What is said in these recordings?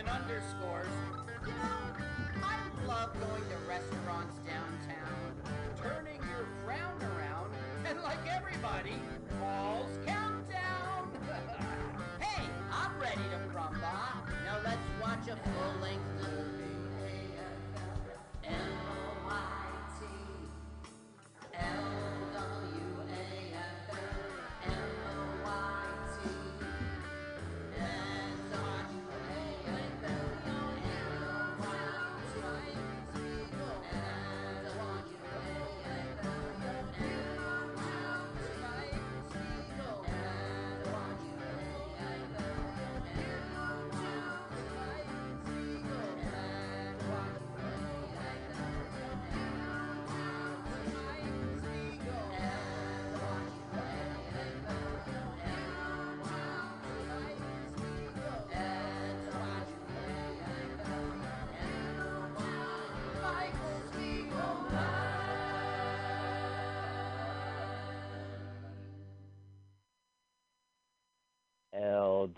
seven underscores. You know, I love going to restaurants downtown, turning your frown around, and like everybody, Paul's Countdown. hey, I'm ready to brumba. Now let's watch a full-length movie.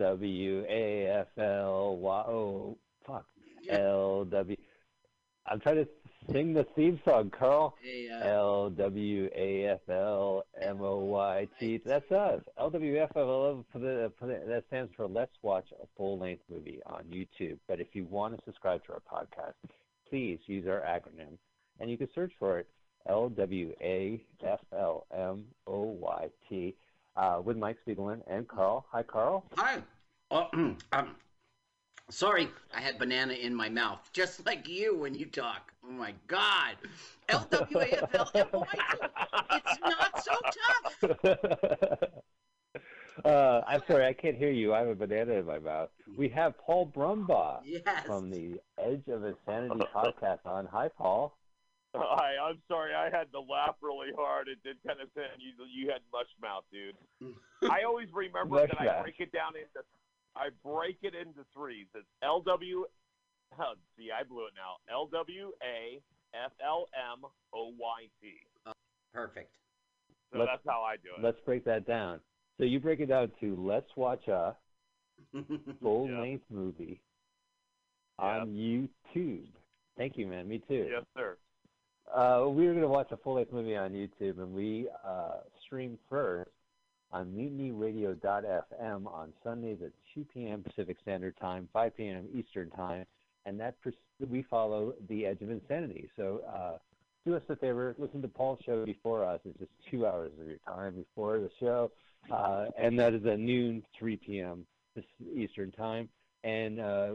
W A F L Y O fuck L W. I'm trying to sing the theme song, Carl. L W A F L M O Y T. That's us. L W F L for the, for the that stands for Let's Watch a Full Length Movie on YouTube. But if you want to subscribe to our podcast, please use our acronym, and you can search for it L W A F L M O Y T uh, with Mike Spiegelman and Carl. Hi, Carl. Hi. Oh, um, sorry, I had banana in my mouth, just like you when you talk. Oh my God. L-W-A-F-L-M-O-I-T. It's not so tough. uh, I'm sorry, I can't hear you. I have a banana in my mouth. We have Paul Brumbaugh Yes. from the Edge of Insanity podcast on. Hi, Paul. Hi, I'm sorry. I had to laugh really hard. It did kind of sound you. You had mush mouth, dude. I always remember Mush that I break it down into. I break it into threes. It's L W. Oh, see, I blew it now. L W A F L M O Y T. Oh, perfect. So Let's- that's how I do it. Let's break that down. So you break it down to let's watch a full length movie on YouTube. Thank you, man. Me too. Yes, sir. Uh, we were going to watch a full length movie on YouTube, and we uh, stream first on mutinyradio.fm on Sundays at 2 p.m. Pacific Standard Time, 5 p.m. Eastern Time, and that we follow the Edge of Insanity. So uh, do us a favor, listen to Paul's show before us. It's just two hours of your time before the show, uh, and that is at noon, 3 p.m. Eastern Time. And uh,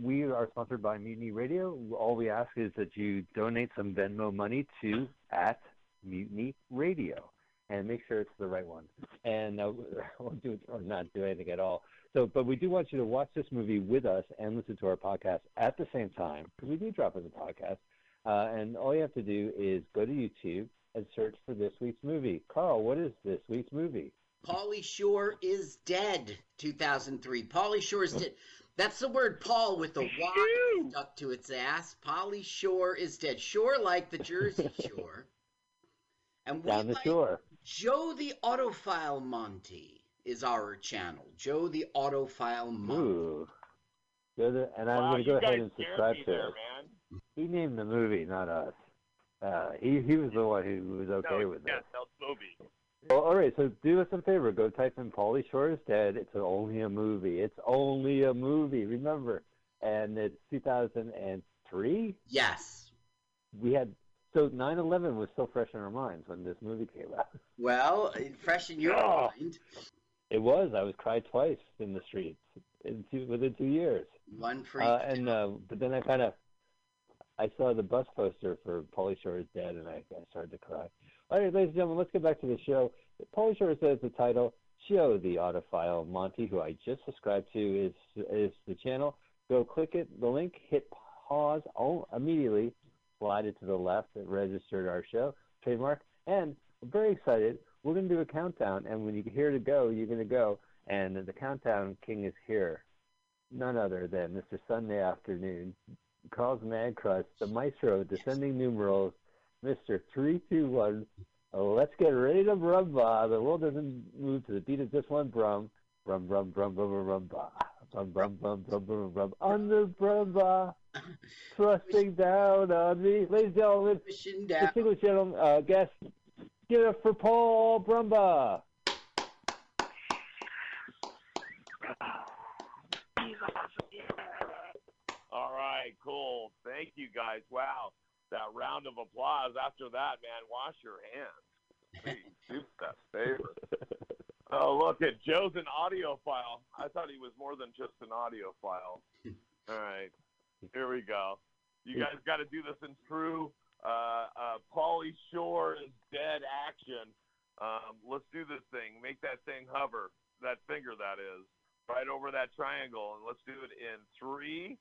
we are sponsored by Mutiny Radio. All we ask is that you donate some Venmo money to at Mutiny Radio, and make sure it's the right one. And uh, won't do or not do anything at all. So, but we do want you to watch this movie with us and listen to our podcast at the same time because we do drop as a podcast. Uh, and all you have to do is go to YouTube and search for this week's movie. Carl, what is this week's movie? Pauly Shore is dead. 2003. Pauly Shore is dead. That's the word Paul with the Y stuck to its ass. Pauly Shore is dead. Shore like the Jersey Shore. And we Down the like shore. Joe the Audiophile Monty is our channel. Joe the Audiophile Monty. Ooh. Go to- and I'm wow, going to go ahead guys and scared subscribe me to there, it. man. He named the movie, not us. Uh, he he was the one who was okay no, with yes, it. that's movie. Well, all right, so do us a favor. Go type in Shore is Dead. It's only a movie. It's only a movie. Remember, and it's 2003. Yes. We had so 9/11 was still fresh in our minds when this movie came out. Well, fresh in your Oh. mind. It was. I was cried twice in the streets in two, within two years. One for Uh, and uh, but then I kind of I saw the bus poster for Shore is Dead, and I, I started to cry. All right, ladies and gentlemen, let's get back to the show. Pauly Shore is the title. Joe the audiophile Monty, who I just subscribed to, is is the channel. Go click it, the link, hit pause oh, immediately, slide it to the left. It registered our show, trademark, and I'm very excited. We're going to do a countdown, and when you hear to go, you're going to go, and the countdown king is here none other than Mr. Sunday Afternoon, Carl's Mad Crush, the Maestro, descending numerals, Mr. 321. Uh, let's get ready to brumba. The world doesn't move to the beat of just one brum. Brum, brum, brum, brum, brum, brum, bah. Brum, brum, brum, brum, brum, brum. Under Brumba, thrusting down on me. Ladies and gentlemen, Pushing down. distinguished gentlemen, uh, guests, give it up for Paul Brumba. All right, cool. Thank you guys. Wow, that round of applause. After that, man, wash your hands. Please do that favor. Oh, look at Joe's an audiophile. I thought he was more than just an audiophile. All right, here we go. You guys got to do this in true uh, uh, Pauly Shore is dead action. Um, let's do this thing. Make that thing hover. That finger, that is, right over that triangle, and let's do it in three,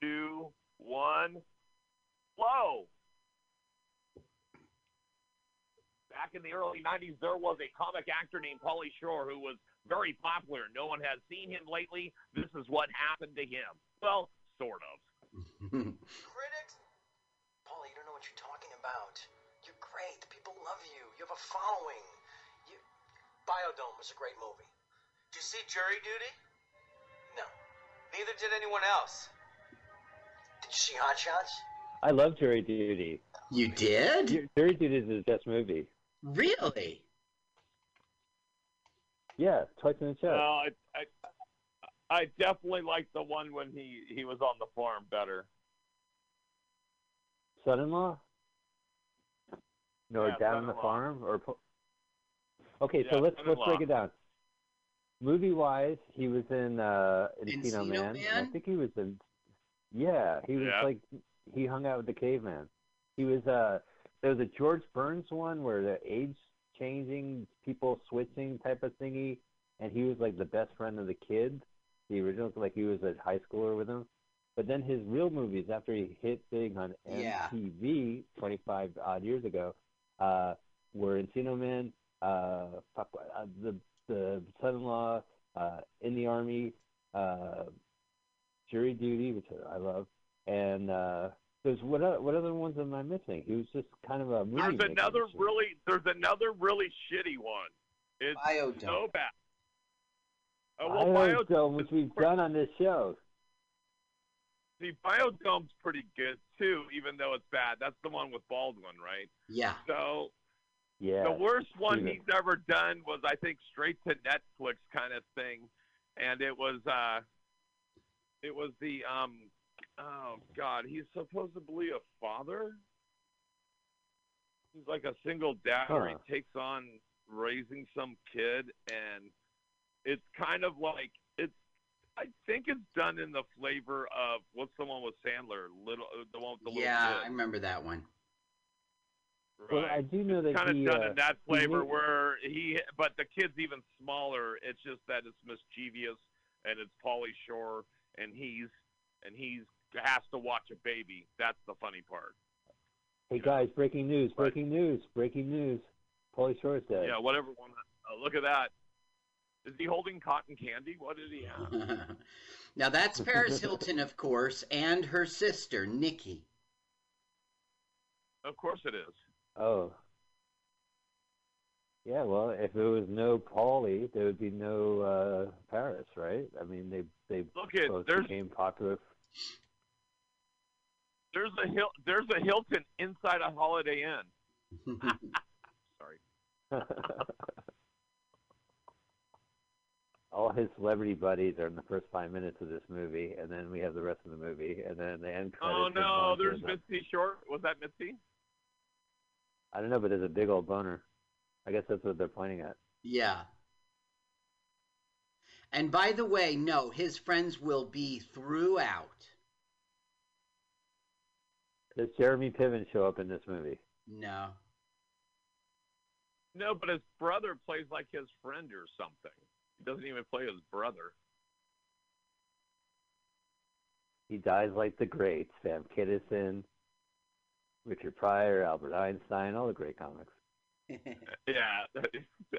two, one. Whoa! Back in the early 90s, there was a comic actor named Pauly Shore who was very popular. No one has seen him lately. This is what happened to him. Well, sort of. Critics? Paulie, you don't know what you're talking about. You're great. The people love you. You have a following. You... Biodome was a great movie. Did you see Jury Duty? No. Neither did anyone else. Did you see Hot Shots? I love Jury Duty. You did? Ju- Jury Duty is his best movie. Really? Yeah, twice in the chest. No, I, I, I definitely like the one when he he was on the farm better. Son-in-law? No, Yeah, down on the farm or. Po- okay, so Yeah, let's let's son-in-law. break it down. Movie wise, he was in uh, Encino Encino Man. and I Man? think he was in. Yeah, he was Yeah. like he hung out with the caveman. He was uh there was a George Burns one where the age changing, people switching type of thingy, and he was like the best friend of the kid. The original, like he was a high schooler with him. But then his real movies, after he hit big on Yeah. MTV 25 odd years ago, uh, were Encino Man, uh, uh, the the son-in-law, uh, in the army, uh, jury duty, which I love, and uh, there's what o- what other ones am I missing? He was just kind of a movie. There's another machine. really there's another really shitty one. It's Biodome. so bad. Oh, I well, don't Bio, know, which we've done on this show. see, Biodome's pretty good too, even though it's bad. That's the one with Baldwin, right? Yeah. So Yeah. the worst one Steven. he's ever done was, I think, straight to Netflix kind of thing, and it was uh, it was the um, oh god, he's supposedly a father. He's like a single dad, where he takes on raising some kid, and it's kind of like it's. I think it's done in the flavor of what's the one with Sandler, little the one with the little Yeah. I remember that one. Well. I do know that kind of done uh, in that flavor made- where he, but the kid's even smaller. It's just that it's mischievous and it's Pauly Shore, and he's and he's has to watch a baby. That's the funny part. Hey guys, breaking news! Right. Breaking news! Breaking news! Pauly Shore's dead. Yeah, whatever one. Oh, look at that. Is he holding cotton candy? What did he have? now that's Paris Hilton, of course, and her sister Nicky. of course it is. Oh. Yeah, well, if there was no Paulie, there would be no uh, Paris, right? I mean, they they Look at both there's became popular. There's a Hil- there's a Hilton inside a Holiday Inn. Sorry. All his celebrity buddies are in the first five minutes of this movie, and then we have the rest of the movie, and then the end credits. Oh no, there's of- Mitzi Shore. Was that Mitzi? I don't know, but there's a big old boner. I guess that's what they're pointing at. yeah. And by the way, no, his friends will be throughout. Does Jeremy Piven show up in this movie? No. No, but his brother plays like his friend or something. He doesn't even play his brother. He dies like the greats: Sam Kinison, Richard Pryor, Albert Einstein, all the great comics. Yeah,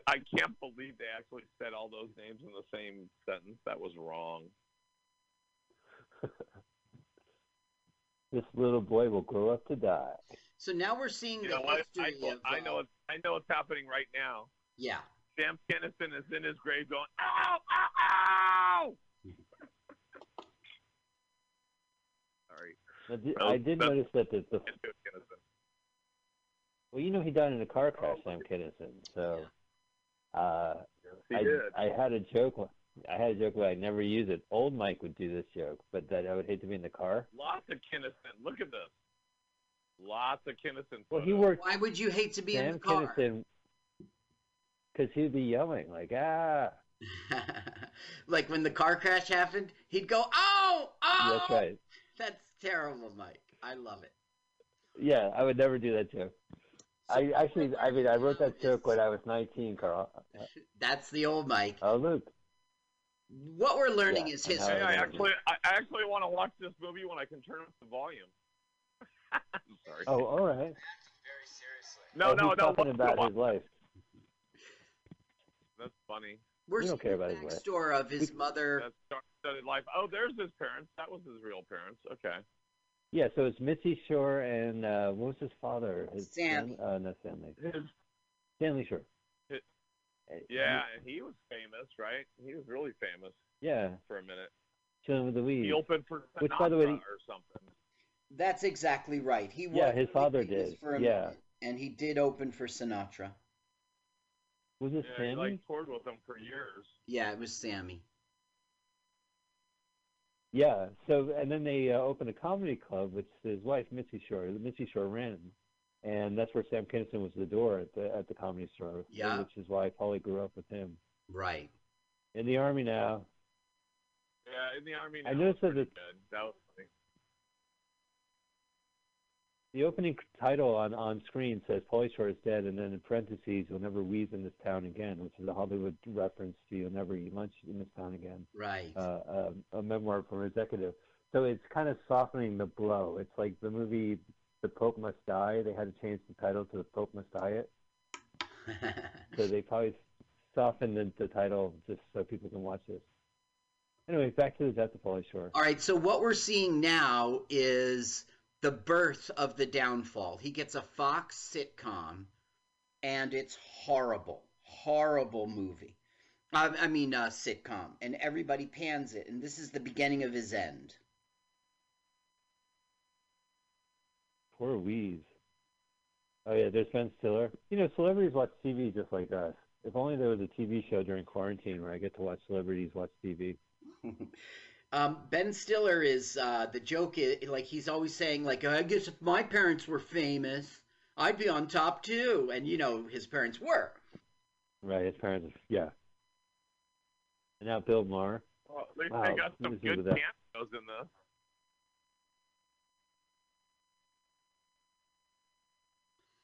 I can't believe they actually said all those names in the same sentence. That was wrong. this little boy will grow up to die. So now we're seeing you the know what? I, of, I know. Uh, I know what's happening right now. Yeah. Sam Kinison is in his grave going, ow, ow, ow. Sorry. I did, I did notice that the, the well, you know, he died in a car crash, oh, Sam Kinison. So, uh, yes, I, did. I had a joke when- I had a joke where I never use it. Old Mike would do this joke, but that I would hate to be in the car. Lots of Kinison. Look at this. Lots of Kinison. Well, he worked Why would you hate to be in the car? Kinison because he'd be yelling like ah. like when the car crash happened, he'd go, "Oh, oh!" That's right. That's terrible, Mike. I love it. Yeah, I would never do that joke. I actually, I mean, I wrote that joke when I was 19, Carl. That's the old Mike. Oh, Luke. What we're learning Yeah, is and his. how I actually, I I actually want to watch this movie when I can turn up the volume. I'm sorry. Oh, all right. Very seriously. no, oh, no, he's no. talking what- about what- his life. That's funny. We're We don't care seeing about the his life. backstory of his mother. That's star-studded life. Oh, there's his parents. That was his real parents. Okay. Yeah, so it's Mitzi Shore and uh, what was his father? His Sammy. Stan- uh, no, Stanley. His, Stanley Shore. It- yeah, and he was famous, right? He was really famous Yeah, for a minute. chilling with the weed. He opened for Sinatra Which, by the way, he- or something. That's exactly right. He was Yeah, his father famous did. For a Yeah. minute, and he did open for Sinatra. Was it Yeah, he Sammy? like toured with him for years. Yeah, it was Sammy. Yeah. So and then they uh, opened a comedy club, which his wife Mitzi Shore, Mitzi Shore ran, and that's where Sam Kinison was the door at the at the comedy store. Yeah. Which is why Paulie grew up with him. Right. In the army now. Yeah, in the army. Now I noticed that pretty good. That was funny. The opening title on on screen says Paulie Shore is dead, and then in parentheses, "You'll never wheeze in this town again," which is a Hollywood reference to "You'll never eat lunch in this town again." Right. uh, a, a memoir from an executive. So it's kind of softening the blow. It's like the movie The Pope Must Die. They had to change the title to The Pope Must Diet. So they probably softened the, the title just so people can watch this. Anyway, back to the death of Pauly Shore. All right, so what we're seeing now is the birth of the downfall. He gets a Fox sitcom, and it's horrible, horrible movie. I, I mean, uh, sitcom, and everybody pans it, and this is the beginning of his end. Poor Wheeze. Oh yeah, there's Ben Stiller. You know, celebrities watch TV just like us. If only there was a TV show during quarantine where I get to watch celebrities watch TV. um, ben Stiller is uh, the joke is like he's always saying like I guess if my parents were famous, I'd be on top too, and you know his parents were. Right, his parents. Yeah. And now Bill Maher. Well, at least Wow, they got some let me see good what that- cameos in this.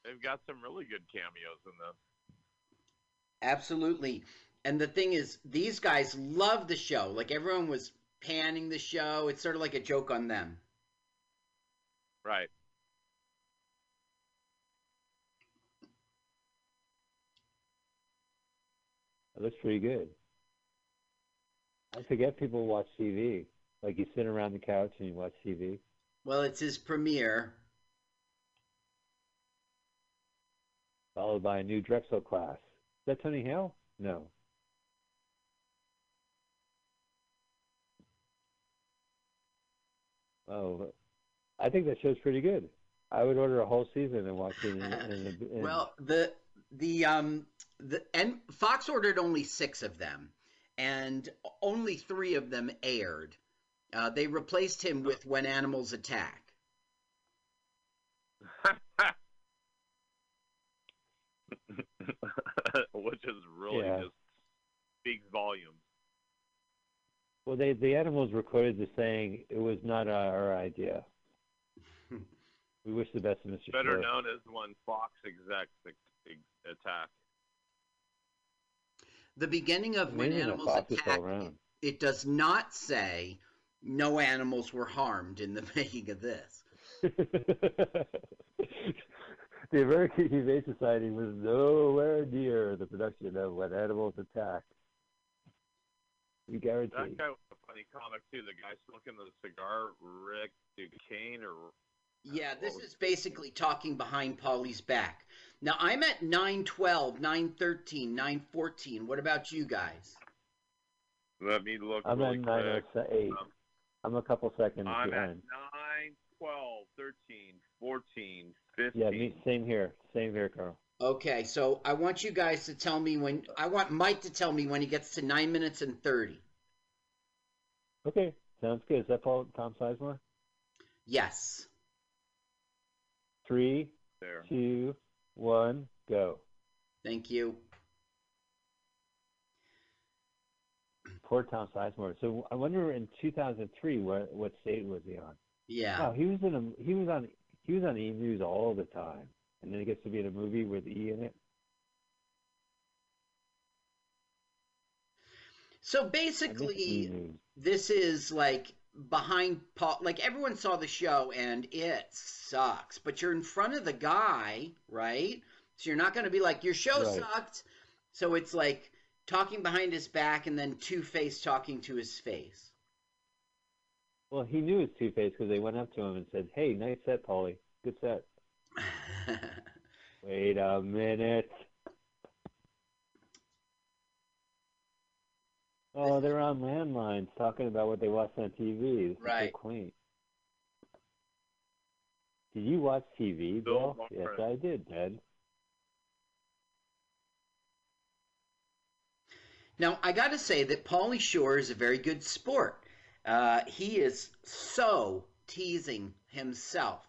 They've got some really good cameos in this. Absolutely. And the thing is, these guys love the show. Like everyone was panning the show. It's sort of like a joke on them. Right. It looks pretty good. I forget people watch TV. Like you sit around the couch and you watch TV. Well, it's his premiere. Followed by a new Drexel class. Is that Tony Hale? No. Oh, I think that show's pretty good. I would order a whole season and watch it. In, in, in, Well, the the um the and Fox ordered only six of them, and only three of them aired. Uh, they replaced him with When Animals Attack. Which is really Yeah. just speaks volumes. well, they the animals were quoted as saying it was not our idea. we wish the best of Mr. Better Shore. known as one Fox execs ex- ex- attack. The beginning of When Animals Fox is still Attack. around. It does not say no animals were harmed in the making of this. The American Humane Society was nowhere near the production of When Animals Attack. We guarantee. That guy was a funny comic too. The guy smoking the cigar, Rick Duquesne, or Yeah, this is basically talking behind Pauly's back. Now I'm at 912, 913, 914. What about you guys? let me look I'm really at nine quick. oh eight. Um, I'm a couple seconds I'm at behind. Nine twelve. 13, 14, 15. Yeah, me, same here. Same here, Carl. Okay, so I want you guys to tell me when. I want Mike to tell me when he gets to nine minutes and thirty. Okay, sounds good. Is that Paul Tom Sizemore? Yes. Three, there. two, one, go. Thank you. Poor Tom Sizemore. So I wonder in 2003 what what state was he on? Yeah. Wow, he was in a he was on he was on E News all the time, and then he gets to be in a movie with E in it. So basically, this is like behind Paul. Like everyone saw the show and it sucks, but you're in front of the guy, right? So you're not going to be like your show Right. sucked. So it's like talking behind his back and then Two Face talking to his face. Well, he knew his Two Face because they went up to him and said, "Hey, nice set, Paulie. Good set." Wait a minute. Oh, they're on landlines talking about what they watched on TV. This Right. so quaint. Did you watch TV, Bill Bill? Yes, I did, Ted. Now, I got to say that Pauly Shore is a very good sport. Uh, he is so teasing himself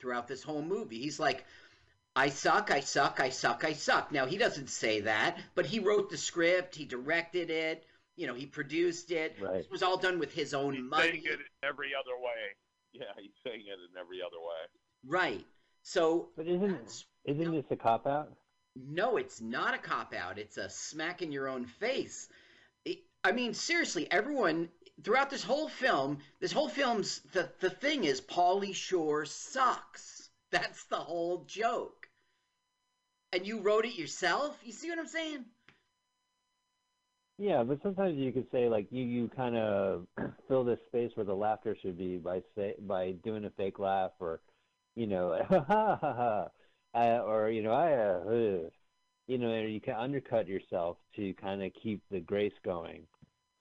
throughout this whole movie. He's like, I suck, I suck, I suck, I suck. Now, he doesn't say that, but he wrote the script, he directed it, you know, he produced it. Right. It was all done with his own He's money. saying it every other way. Yeah, he's saying it in every other way. Right. So, But isn't isn't this a cop out? No, it's not a cop out. It's a smack in your own face. It- I mean, seriously, everyone throughout this whole film, this whole film's the the thing is Pauly Shore sucks. That's the whole joke. And you wrote it yourself? You see what I'm saying? Yeah, but sometimes you could say like you you kind of fill this space where the laughter should be by say by doing a fake laugh or you know ha ha ha ha or you know I uh, you know you can undercut yourself to kind of keep the grace going.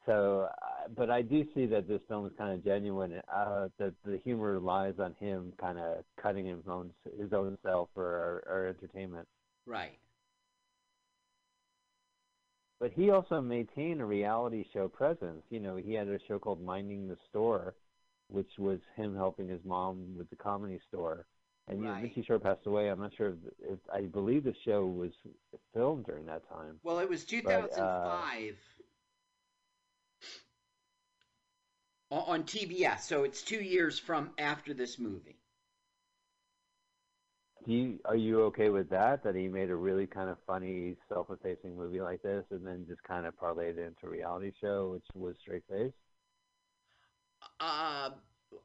So, uh, but I do see that this film is kind of genuine. Uh, that the humor lies on him kind of cutting his own his own self for our, entertainment. Right. But he also maintained a reality show presence. You know, he had a show called Minding the Store, which was him helping his mom with the comedy store. And you know, Right. Mitzi Shore passed away. I'm not sure if, if I believe the show was filmed during that time. Well, it was 2005 o- on TBS, so it's 2 years from after this movie. Do you are you okay with that? That he made a really kind of funny, self-effacing movie like this, and then just kind of parlayed it into a reality show, which was straight face. uh,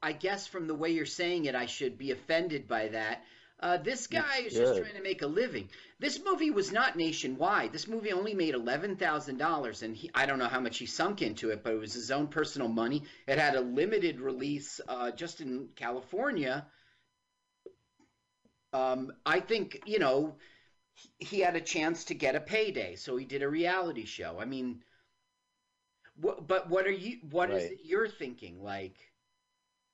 I guess from the way you're saying it, I should be offended by that. Uh, this guy is just trying to make a living. This movie was not nationwide. This movie only made eleven thousand dollars, and he, I don't know how much he sunk into it, but it was his own personal money. It had a limited release uh, just in California. Um, I think you know he- had a chance to get a payday, so he did a reality show. I mean, wh- but what are you? What is Right. it you're thinking? Like,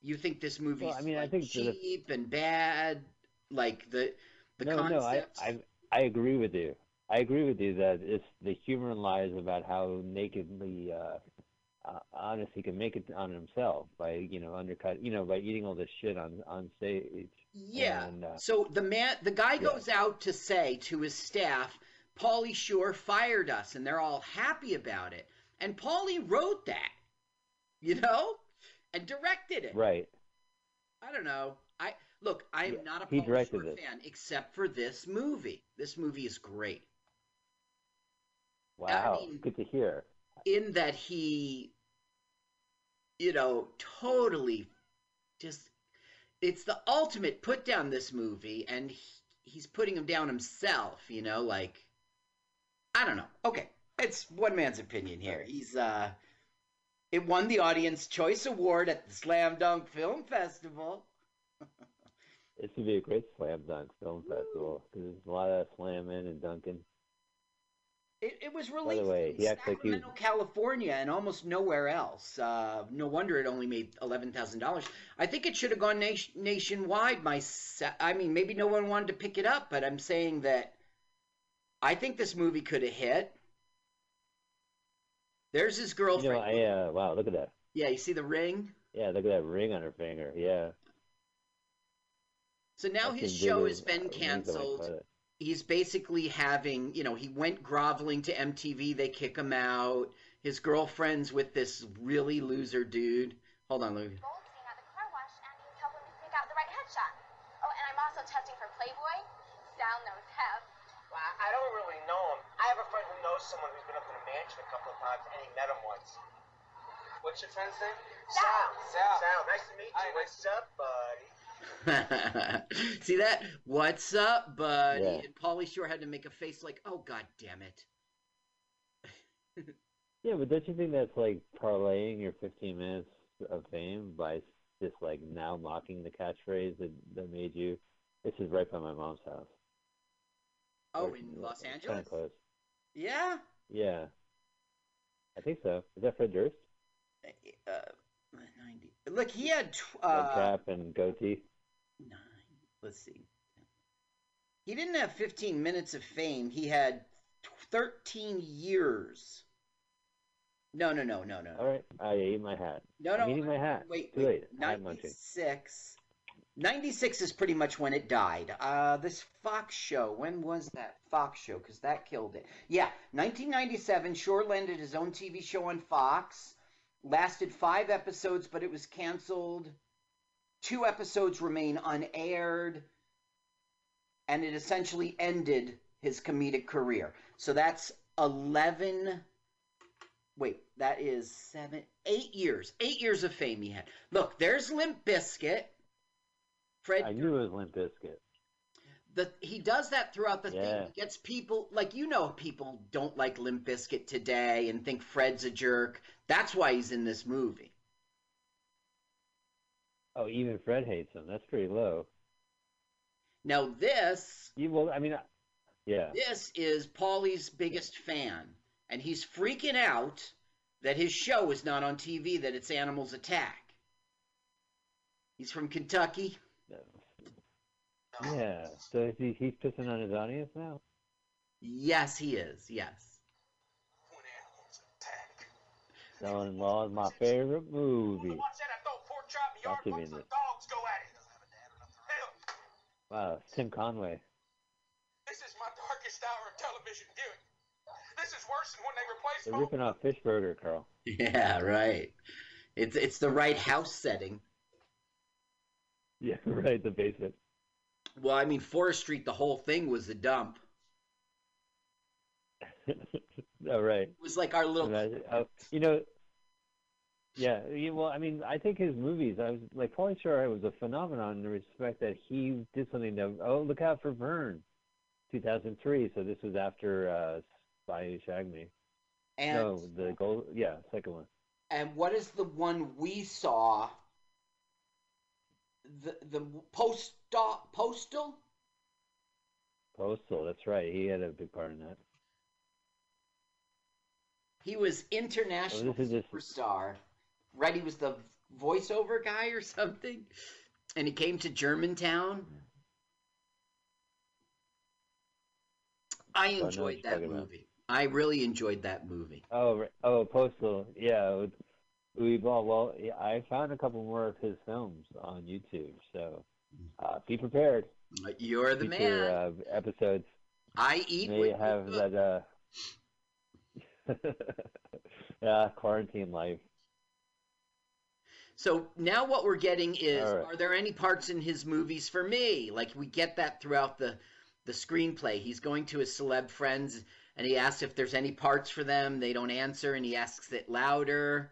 you think this movie's Well, I mean, I like, think the- cheap and bad? Like the the no, no, I. I I agree with you. I agree with you that it's the humor lies about how nakedly uh, uh, honest he can make it on himself by you know undercut you know by eating all this shit on on stage. Yeah. And, uh, so the man, the guy yeah. goes out to say to his staff, "Pauly Shore fired us," and they're all happy about it. And Pauly wrote that, you know, and directed it. Right. I don't know. I look. I am Yeah, not a he Pauly directed Shore fan, except for this movie. This movie is great Wow. mean- Good to hear. in that he, you know, totally just. It's the ultimate put down this movie, and he, he's putting him down himself. You know, like I don't know. Okay, it's one man's opinion here. He's uh, it won the Audience Choice Award at the Slam Dunk Film Festival. This would be a great slam dunk film festival because there's a lot of slamming and dunking. It, it was released way, in he acts like he Sacramento, California, and almost nowhere else. Uh, no wonder it only made eleven thousand dollars. I think it should have gone nation, nationwide. My, I mean, maybe no one wanted to pick it up, but I'm saying that I think this movie could have hit. There's his You girlfriend. know, I uh, wow, look at that. yeah, you see the ring. Yeah, look at that ring on her finger. Yeah. So now I his show has been Uh, rings on my canceled. he's basically having, you know, he went groveling to MTV, they kick him out. His girlfriend's with this really loser dude. Hold on, Luke. Goldstein at the car wash and he's helping me pick out the right headshot. Oh, and I'm also testing for Playboy. Sal knows him. Well, I I don't really know him. I have a friend who knows someone who's been up to the mansion a couple of times, and he met him once. What's your friend's name? Sal. Sal. Sal. Nice to meet you. What's up, buddy? See that? What's up, buddy? Yeah. And Pauly Shore had to make a face like, oh god damn it. Yeah, but don't you think that's like parlaying your 15 minutes of fame by just like now mocking the catchphrase that, that made you? This is right by my mom's house. Oh, Or- in Los Angeles. Kind of close. Yeah. Yeah. I think so. Is that Fred Durst? Uh, 90. Look, he had tw- uh, cap and goatee. nine. Let's see. He didn't have 15 minutes of fame. He had 13 years. No, no, no, no, no. All right, I ate my hat. No, I'm no. eating my hat. Wait, Too wait. late. 96. 96 is pretty much when it died. Uh, this Fox show, when was that Fox show? Because that killed it. Yeah, 1997. Shore landed his own TV show on Fox. Lasted five episodes, but it was canceled. Two episodes remain unaired. And it essentially ended his comedic career. So that's 11 wait, that is seven, eight years, eight years of fame he had. Look, there's Limp Bizkit. Fred, I knew it was Limp Bizkit. The he does that throughout the thing. He gets people like you know, people don't like Limp Bizkit today and think Fred's a jerk. That's why he's in this movie. Oh, even Fred hates him. That's pretty low. Now this, You, well, I mean, I- yeah. this is Paulie's biggest fan, and he's freaking out that his show is not on TV. That it's Animals Attack. He's from Kentucky. Yeah. So is he, he's pissing on his audience now? Yes, he is. Yes. When animals attack. Son in Law is my favorite movie. Watch that. I throw a pork chop in the That yard. should be Watch in the it. dogs go at it. Hell, Wow, Tim Conway. this is my darkest hour of television viewing. This is worse than when they replaced They're ripping off Fish Burger, Carl. Yeah, right. It's it's the right house setting. Yeah, right, the basement. Well, I mean, Forest Street, the whole thing was a dump. All right. It was like our little. Oh, you know, yeah, well, I mean, I think his movies, I was like, Pauly Shore was a phenomenon in the respect that he did something that, oh, look out for Vern, 2003. So this was after uh, Spy Who Shagged Me. And no, the gold, yeah, second one. and what is the one we saw? The the post postal. Postal, that's right. He had a big part in that. He was international Oh, is superstar. Right, he was the voiceover guy or something, and he came to Germantown. I I know what enjoyed that talking about. movie. I really enjoyed that movie. Oh, oh, Postal, yeah. Uwe Boll. Well, I found a couple more of his films on YouTube, so uh, be prepared. You're the Future man. uh, episodes I eat may have that. Uh... yeah, quarantine life. So now what we're getting is All right. are there any parts in his movies for me? Like we get that throughout the the screenplay. He's going to his celeb friends and he asks if there's any parts for them. They don't answer and he asks it louder.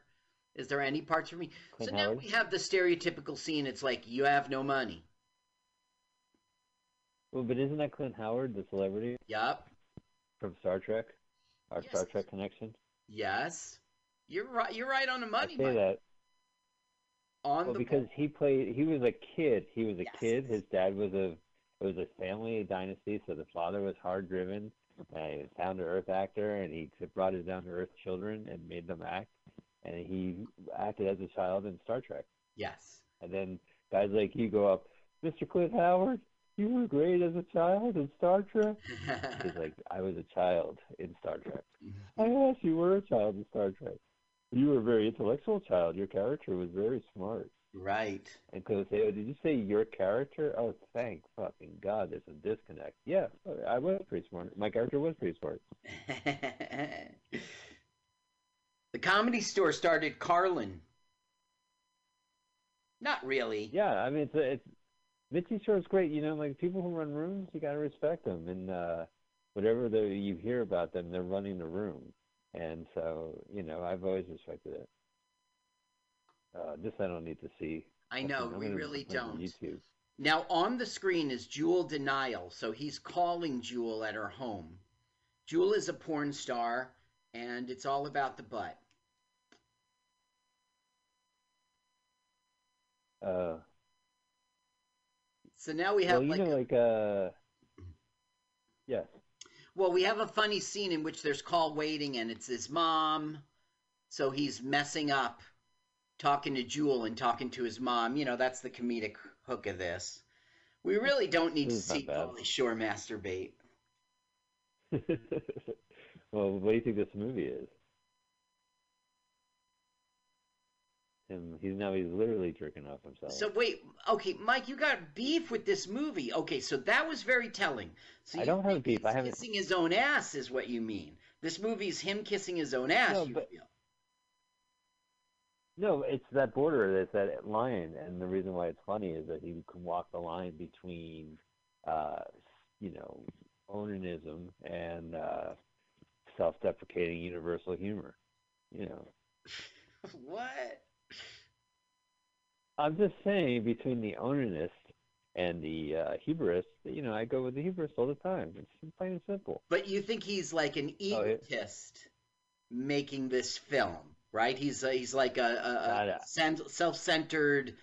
Is there any parts for me? So now we have the stereotypical scene. It's like you have no money. Well, but isn't that Clint Howard, the celebrity Yup. from Star Trek? Our Yes. Star Trek connection. Yes. You're right. You're right on the money. I say Mike. that On well, the because he played. He was a kid. He was a Yes. kid. His dad was a. It was a family dynasty, so the father was hard driven, And he's a down to earth actor, and he brought his down to earth children and made them act. And he acted as a child in Star Trek. Yes. And then guys like you go up, Mr. Clint Howard, you were great as a child in Star Trek. He's like, I was a child in Star Trek. Mm-hmm. I yes, you were a child in Star Trek. You were a very intellectual child. Your character was very smart. right. And because say, oh, did you say your character? Oh, thank fucking God, there's a disconnect. Yeah, I was pretty smart. My character was pretty smart. the comedy store started Carlin. Not really. Yeah, I mean, it's it's Mitzi Shore's great. You know, like people who run rooms, you gotta respect them, and uh, whatever the, you hear about them, they're running the room, and so you know, I've always respected it. Uh, this I don't need to see. I know, I'm we really put it on don't. YouTube. Now on the screen is Jewel De'Nyle, so he's calling Jewel at her home. Jewel is a porn star, and it's all about the butt. Uh, So now we well, have you like, know, a- like uh, yes. well, we have a funny scene in which there's call waiting, and it's his mom. So he's messing up, talking to Jewel and talking to his mom. You know, that's the comedic hook of this. We really don't need to It's see. Pauly Shore masturbate. well, what do you think this movie is? Him, he's now he's literally jerking off himself. So wait, okay, Mike, you got beef with this movie. Okay, so that was very telling. So I don't have beef, I haven't- Kissing his own ass is what you mean. This movie's him kissing his own ass. No, you but- feel. No, it's that border, it's that line, and the reason why it's funny is that he can walk the line between, uh, you know, onanism and uh, self-deprecating universal humor. You know, what? I'm just saying between the onanist and the uh, you know, I go with the humorist all the time. It's plain and simple. But you think he's like an Oh, egotist making this film, right? He's uh, he's like a, a, a self-centered,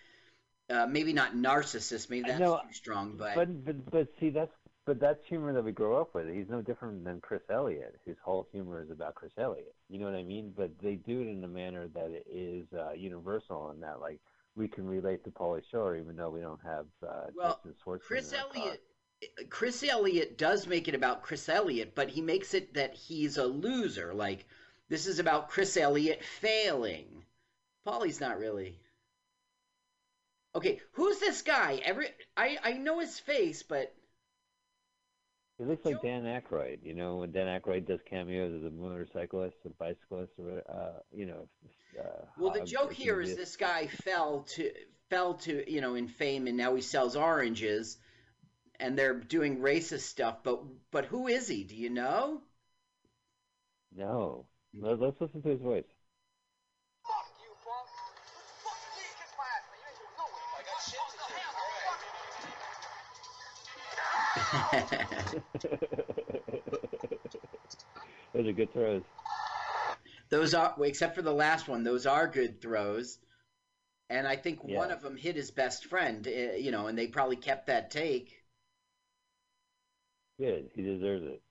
uh, maybe not narcissist. Maybe that's too strong, but, But but but see that's but that's humor that we grow up with. He's no different than Chris Elliott, whose whole humor is about Chris Elliott. You know what I mean? But they do it in a manner that is uh, universal, and that like we can relate to Pauly Shore, even though we don't have uh, Well, Chris. Elliott. Chris Elliott does make it about Chris Elliott, but he makes it that he's a loser. Like this is about Chris Elliott failing. Pauly's not really. Okay, who's this guy? Every I I know his face, but He looks like Dan Aykroyd. You know, when Dan Aykroyd does cameos as a motorcyclist, a bicyclist, or uh, you know. Uh, well, the joke here is this guy fell to fell to you know in fame, and now he sells oranges, and they're doing racist stuff. But but who is he? Do you know? No, let's listen to his voice. Those are good throws. Those are, except for the last one, those are good throws. And I think one of them hit his best friend, uh, you know, and they probably kept that take. Good. He deserves it.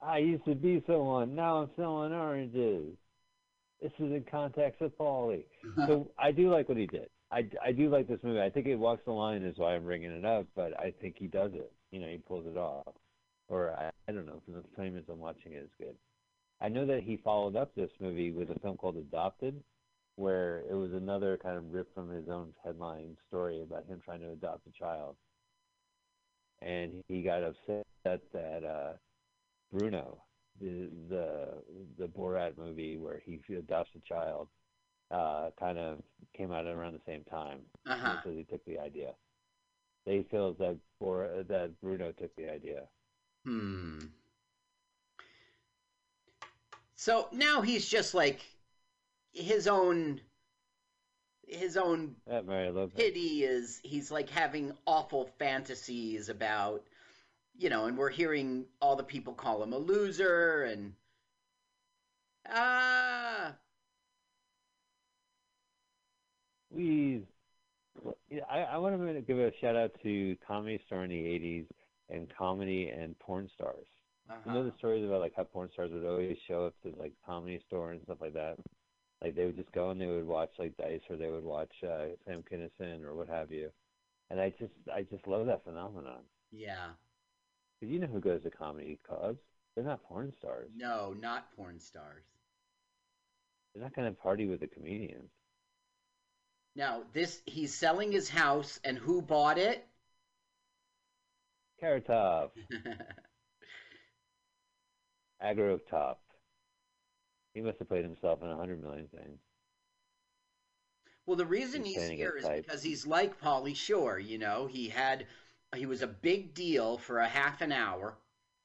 I used to be someone. Now I'm selling oranges. This is in context with Paulie. So I do like what he did. I, I do like this movie. I think it walks the line is why I'm bringing it up, but I think he does it. You know, he pulls it off. Or I, I don't know, because the famous I'm watching it is good. I know that he followed up this movie with a film called Adopted, where it was another kind of rip from his own headline story about him trying to adopt a child. And he got upset that uh, Bruno, the the the Borat movie where he adopts a child, uh, kind of came out around the same time Uh-huh. because he took the idea. They feel that Bor that Bruno took the idea. Hmm. So now he's just like his own his own That Mary pity is he's like having awful fantasies about you know, and we're hearing all the people call him a loser and ah Please. Yeah, I, I want to give a shout out to Comedy Store in the 80s and comedy and porn stars. You Uh-huh. know the stories about like how porn stars would always show up to like comedy store and stuff like that. Like they would just go and they would watch like Dice or they would watch uh, Sam Kinison or what have you. And I just I just love that phenomenon. Yeah. Because you know who goes to comedy clubs? They're not porn stars. No, not porn stars. They're not going to party with the comedians. Now, this he's selling his house and who bought it? Carrot Top, Agro Top. He must have played himself in a hundred million things. Well, the reason He's he's here is outside. because he's like Pauly Shore. You know, he had he was a big deal for a half an hour,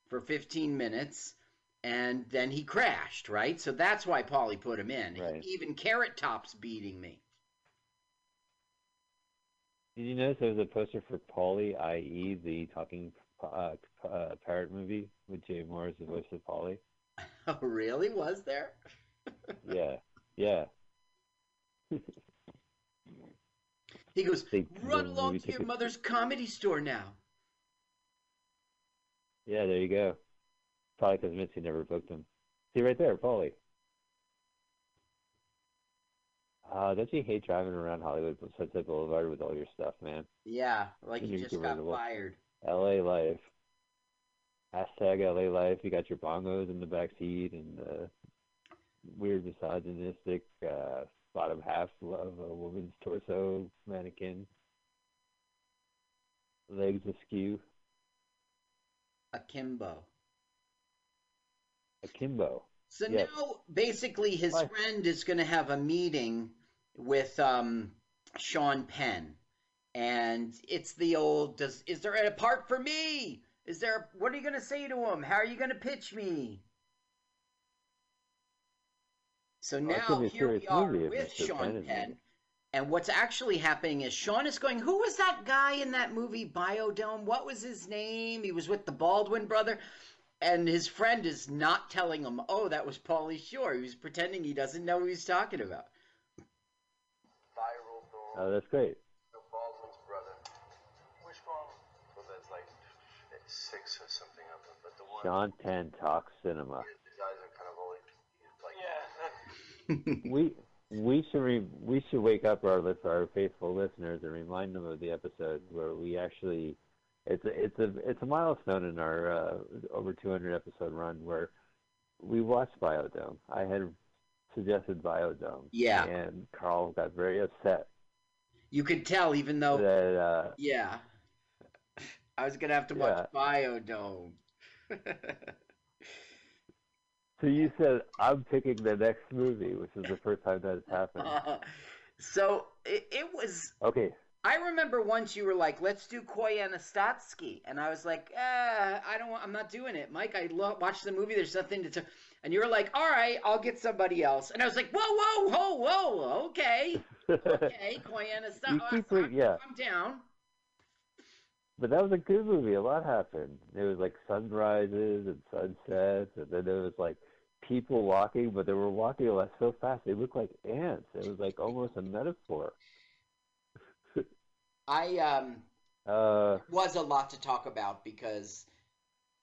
for 15 minutes, and then he crashed. Right, so that's why Pauly put him in. Right. Even Carrot Top's beating me. Did you notice there was a poster for Paulie, i.e., the talking uh, uh, parrot movie with Jay Mohr as the voice of Paulie? Oh, really? Was there? Yeah, yeah. He goes, They- run along to your mother's comedy store now. Yeah, there you go. Probably because Mitzi never booked him. See right there, Polly. Uh, don't you hate driving around Hollywood Sunset Boulevard with all your stuff, man? Yeah, like You're just got fired. LA life. Hashtag LA life. You got your bongos in the back seat and the weird misogynistic uh, bottom half of a woman's torso mannequin. Legs askew. Akimbo. Akimbo. So Yes. now, basically, his Why? friend is going to have a meeting with um, Sean Penn, and it's the old. Does is there a part for me? Is there? What are you going to say to him? How are you going to pitch me? So now gonna be a here we are with Sean Penn Penn, and what's actually happening is Sean is going. Who was that guy in that movie Biodome? What was his name? He was with the Baldwin brother and his friend is not telling him, "Oh, that was Pauly Shore." He was pretending he doesn't know who he's talking about. Viral dog. Oh, that's great. The Baldwin's brother. Which one? Well, there's like six or something of them, but the one. Sean Penn talks cinema. His eyes are kind of always like. Yeah. we we should re, we should wake up our lis- our faithful listeners and remind them of the episode where we actually it's a it's a it's a milestone in our uh, over 200 episode run where we watched Biodome. I had suggested Biodome. Yeah. And Carl got very upset You could tell, even though, that uh, yeah, I was gonna have to watch Biodome. so you said I'm picking the next movie, which is the first time that has happened. so it, it was. Okay. I remember once you were like, "Let's do Koyaanisqatsi," and I was like, eh, "I don't. want I'm not doing it, Mike. I lo- watched the movie. There's nothing to." T-. And you were like, "All right, I'll get somebody else." And I was like, "Whoa, whoa, whoa, whoa, okay, okay, Koyaanisqatsi. You keep it- yeah. I'm down." But that was a good movie. A lot happened. There was like sunrises and sunsets, and then there was like people walking, but they were walking like so fast they looked like ants. It was like almost a metaphor. I um Uh, was a lot to talk about because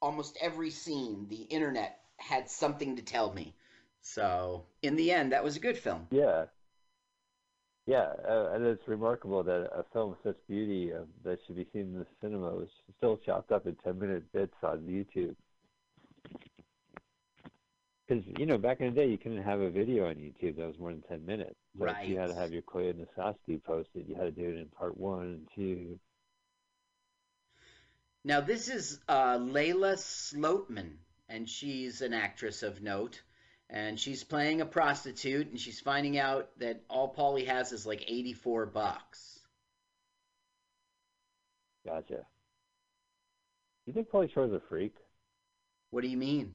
almost every scene the internet had something to tell me. So in the end, that was a good film. yeah, yeah, uh, and it's remarkable that a film of such beauty uh, that should be seen in the cinema was still chopped up in ten-minute bits on YouTube. Because you know, back in the day, you couldn't have a video on YouTube that was more than ten minutes. So if you had to have your Koyaanisqatsi posted. You had to do it in part one and two. Now this is uh, Layla Slotman, and she's an actress of note, and she's playing a prostitute, and she's finding out that all Paulie has is like eighty-four bucks. Gotcha. You think Pauly Shore's a freak? What do you mean?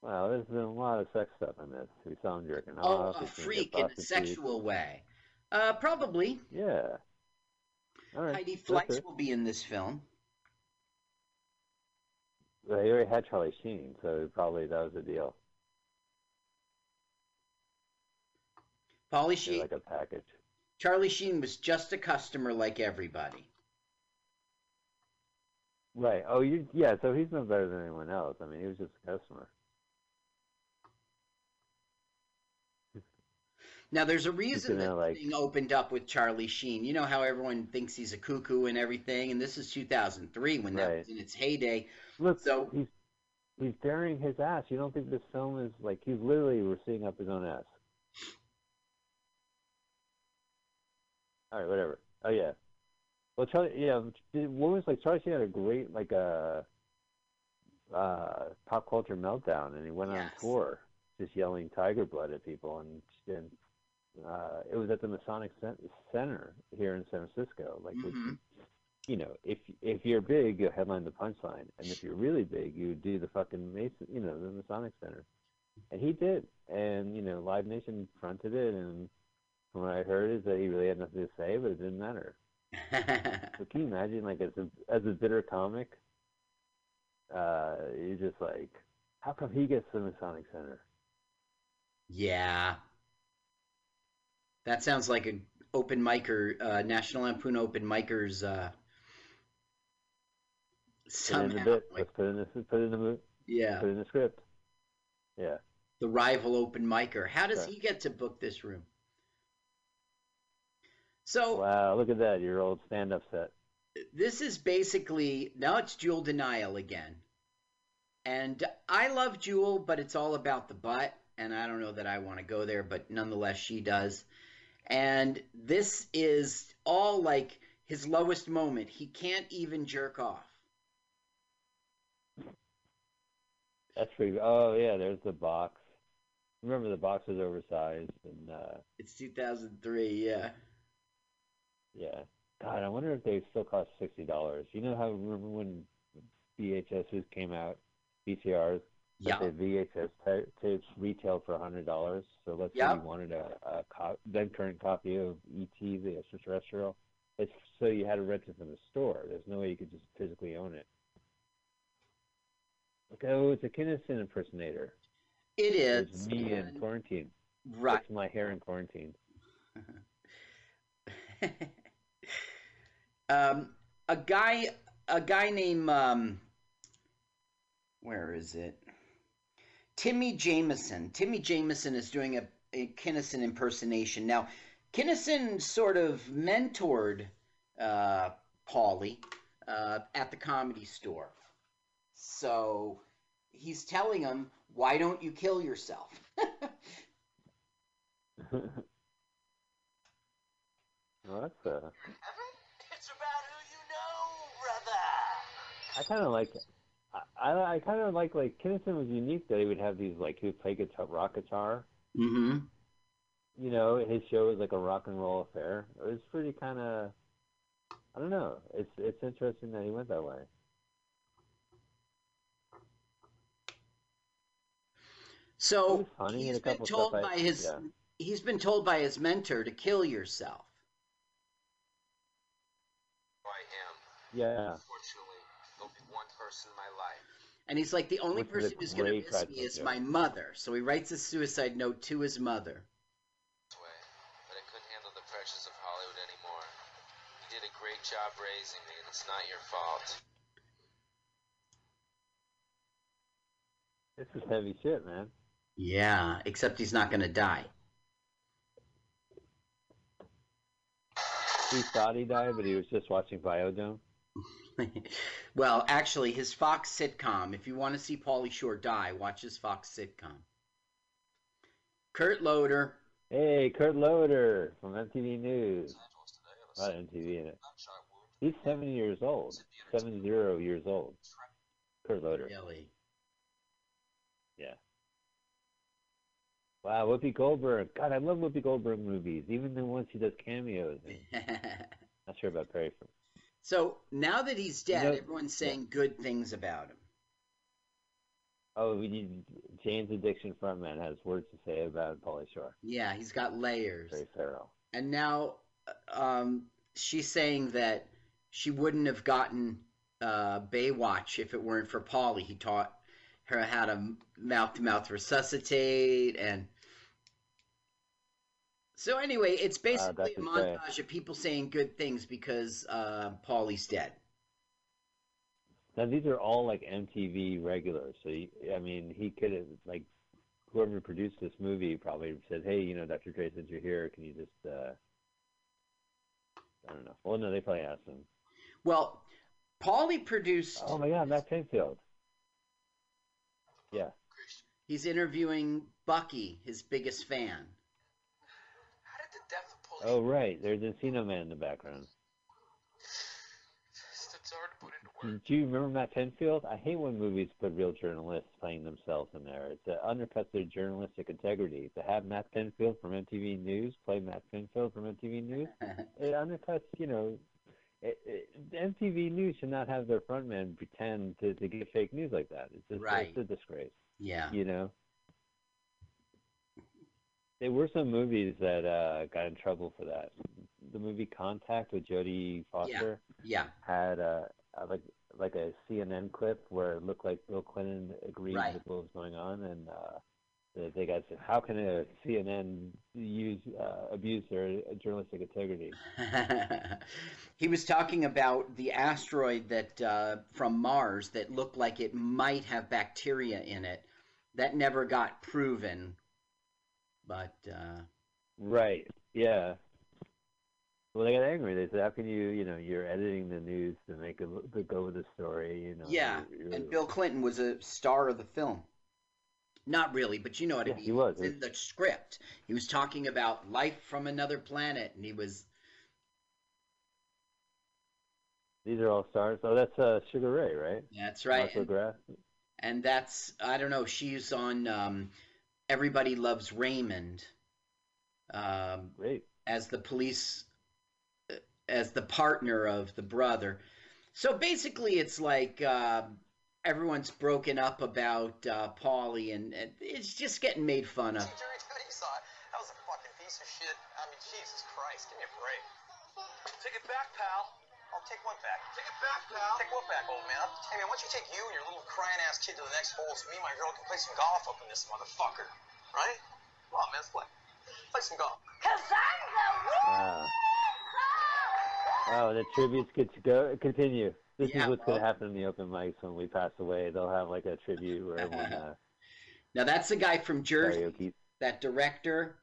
Well, there's been a lot of sex stuff in this. We saw him jerking Oh, a we've seen him freak in a sexual way. Uh, probably. Yeah. All right. Heidi Fleiss will be in this film. He already had Charlie Sheen, so probably that was the deal. They're Sheen, like a package. Charlie Sheen was just a customer like everybody. Right. Oh, you yeah. So he's no better than anyone else. I mean, he was just a customer. Now, there's a reason that like- thing opened up with Charlie Sheen. You know how everyone thinks he's a cuckoo and everything, and this is 2003 when that Right. was in its heyday. Look, So- he's he's burying his ass. You don't think this film is like he's literally we're seeing up his own ass? All right, whatever. Oh yeah. Well, Charlie, yeah, what was like Charlie Sheen had a great like a uh, pop culture meltdown, and he went on tour just yelling "Tiger Blood" at people, and, and uh, it was at the Masonic Center here in San Francisco. Like, Mhm. you know, if if you're big, you headline the punchline, and if you're really big, you do the fucking Mason, you know, the Masonic Center, and he did, and you know, Live Nation fronted it, and from what I heard is that he really had nothing to say, but it didn't matter. So can you imagine, like, as a as a bitter comic, uh, you're just like, how come he gets the Masonic Center? yeah. That sounds like an open micer, uh, National Lampoon open micers. Uh, Put it in the somehow, bit. like, Let's put it in the put in the yeah, put it in the script. Yeah. the rival open micer. How does he get to book this room? So Wow, look at that, your old stand-up set. this is basically now it's Jewel De'Nyle again. And I love Jewel, but it's all about the butt, and I don't know that I want to go there, but nonetheless she does. And this is all like his lowest moment. He can't even jerk off. That's pretty. Oh yeah, there's the box. Remember the box was oversized, and uh, It's 2003, yeah. yeah. God, I wonder if they still cost sixty dollars. You know how remember when VHSs came out, VCRs, Yeah. the VHS ta- tapes retailed for hundred dollars. So let's say you wanted a, a co- then current copy of ET, the extraterrestrial. It's so you had to rent it from the store. There's no way you could just physically own it. Okay, oh, it's a Kinison impersonator. It It's me in quarantine. right. It's my hair in quarantine. um, a guy, a guy named um, where is it? Timmy Jameson. Timmy Jameson is doing a, a Kinison impersonation. Now, Kinison sort of mentored uh, Paulie uh, at the comedy store. So he's telling him, "Why don't you kill yourself?" well, that's uh, It's about who you know, brother. I kind of like. I I, I kind of like like Kinison was unique that he would have these like he would play guitar, rock guitar. mm-hmm. You know, his show was like a rock and roll affair. It was pretty kind of. I don't know. It's it's interesting that he went that way. So He's funny in he's been told stuff I- by his yeah. he's been told by his mentor to kill yourself. I am. Yeah. Person in my life. And he's like, the only Which person who's going to miss me is joke. my mother. So he writes a suicide note to his mother. this way, but I couldn't handle the pressures of Hollywood anymore. You did a great job raising me, and it's not your fault. This is heavy shit, man. Yeah, except he's not going to die. He thought he died, but he was just watching Biodome. well, actually, his Fox sitcom. If you want to see Pauly Shore die, watch his Fox sitcom. Kurt Loder. Hey, Kurt Loder from MTV News. Los Angeles today, A lot of MTV in it. He's 70 years old. 70 years old. Kurt Loder. Really? Yeah. Wow, Whoopi Goldberg. God, I love Whoopi Goldberg movies, even the ones she does cameos in. Not sure about Perry. From. So now that he's dead, You know- everyone's saying good things about him. Oh, we need Jane's Addiction frontman has words to say about Pauly Shore. Yeah, he's got layers. Very thorough. And now um, she's saying that she wouldn't have gotten uh, Baywatch if it weren't for Paulie. He taught her how to mouth to mouth resuscitate. And so, anyway, it's basically a that's insane. montage of people saying good things because uh, Paulie's dead. Now these are all like MTV regulars. So I mean, he could have like whoever produced this movie probably said, "Hey, you know, Dr. Dre, since you're here, can you just uh I don't know. Well, no, they probably asked him. Well, Paulie produced. Oh my God, Matt Pinfield. Yeah. He's interviewing Bucky, his biggest fan. How did the death of police? Oh right, there's Encino Man in the background. It's, it's hard to put into words. Do you remember Matt Pinfield? I hate when movies put real journalists playing themselves in there. It uh, undercuts their journalistic integrity. To have Matt Pinfield from MTV News play Matt Pinfield from MTV News, it undercuts, you know, it, it, MTV News should not have their frontman pretend to, to get fake news like that. It's just Right. it's a disgrace, yeah. you know. There were some movies that uh, got in trouble for that. The movie Contact with Jodie Foster Yeah. had a, a like like a CNN clip where it looked like Bill Clinton agreed Right. with what was going on, and uh, got said, how can a CNN use uh, abuse their journalistic integrity? he was talking about the asteroid that uh, from Mars that looked like it might have bacteria in it. That never got proven, but uh, Right? Yeah. Well, they got angry. They said, "How can you, you know, you're editing the news to make look- to go with the story, you know?" yeah. you're- you're- And Bill Clinton was a star of the film. Not really, but you know what I Yeah, mean. he was. In the script. He was talking about life from another planet, and he was These are all stars. Oh, that's uh, Sugar Ray, right? that's right. Mark And, and that's I don't know. She's on um, Everybody Loves Raymond. Um, Great. as the police as the partner of the brother so basically it's like uh, everyone's broken up about uh, Paulie and, and it's just getting made fun of See, jury duty saw it. That was a fucking piece of shit. I mean, Jesus Christ, give me a break. Take it back, pal. I'll take one back? Take it back, pal. Take what back, old man? Hey, man, why don't you take you and your little crying ass kid to the next hole so me and my girl can play some golf up in this motherfucker? Right? Come on, man, let's play. Play some golf. Cause I'm the Wow. Oh, the tributes get to go continue. This Yeah, is what's gonna happen in the open mics when we pass away. They'll have like a tribute where everyone uh, now that's the guy from Jersey karaoke. that director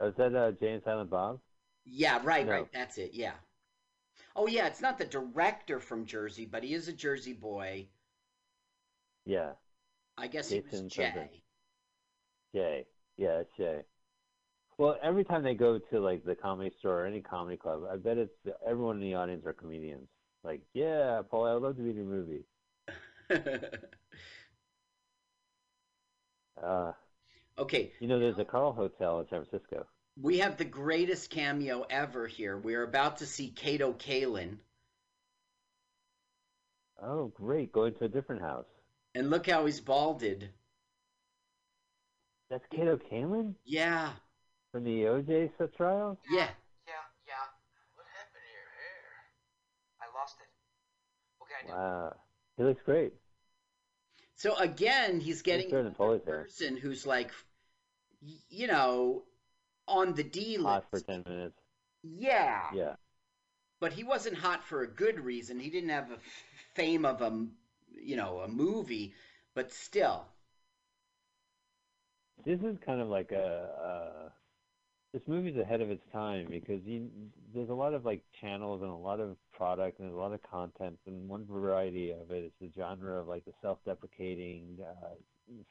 Oh, is that uh, Jay and Silent Bob? Yeah right No. right that's it yeah oh yeah it's not the director from Jersey but he is a Jersey boy Yeah, I guess he was Jay something. Jay. Yeah, it's Jay. Well, every time they go to like the comedy store or any comedy club, I bet it's everyone in the audience are comedians. Like, yeah, Paul, I would love to be in your movie. Uh, okay you know, there's a Carl Hotel in San Francisco. We have the greatest cameo ever here. We're about to see Kato Kaelin, Oh, great! Going to a different house. and look how he's balded. That's Kato Kaelin Yeah, from the OJ trial. yeah. Yeah, yeah. What happened to your hair? I lost it. Okay, I do. Wow, he looks great. So again, he's getting better than another Foley's person who's like, you know, on the D Hot for list. ten minutes. Yeah, Yeah. but he wasn't hot for a good reason. He didn't have a fame of a, you know, a movie, but still. This is kind of like a. Uh, this movie's ahead of its time because you, there's a lot of like channels and a lot of product and a lot of content and one variety of it is the genre of like the self-deprecating uh,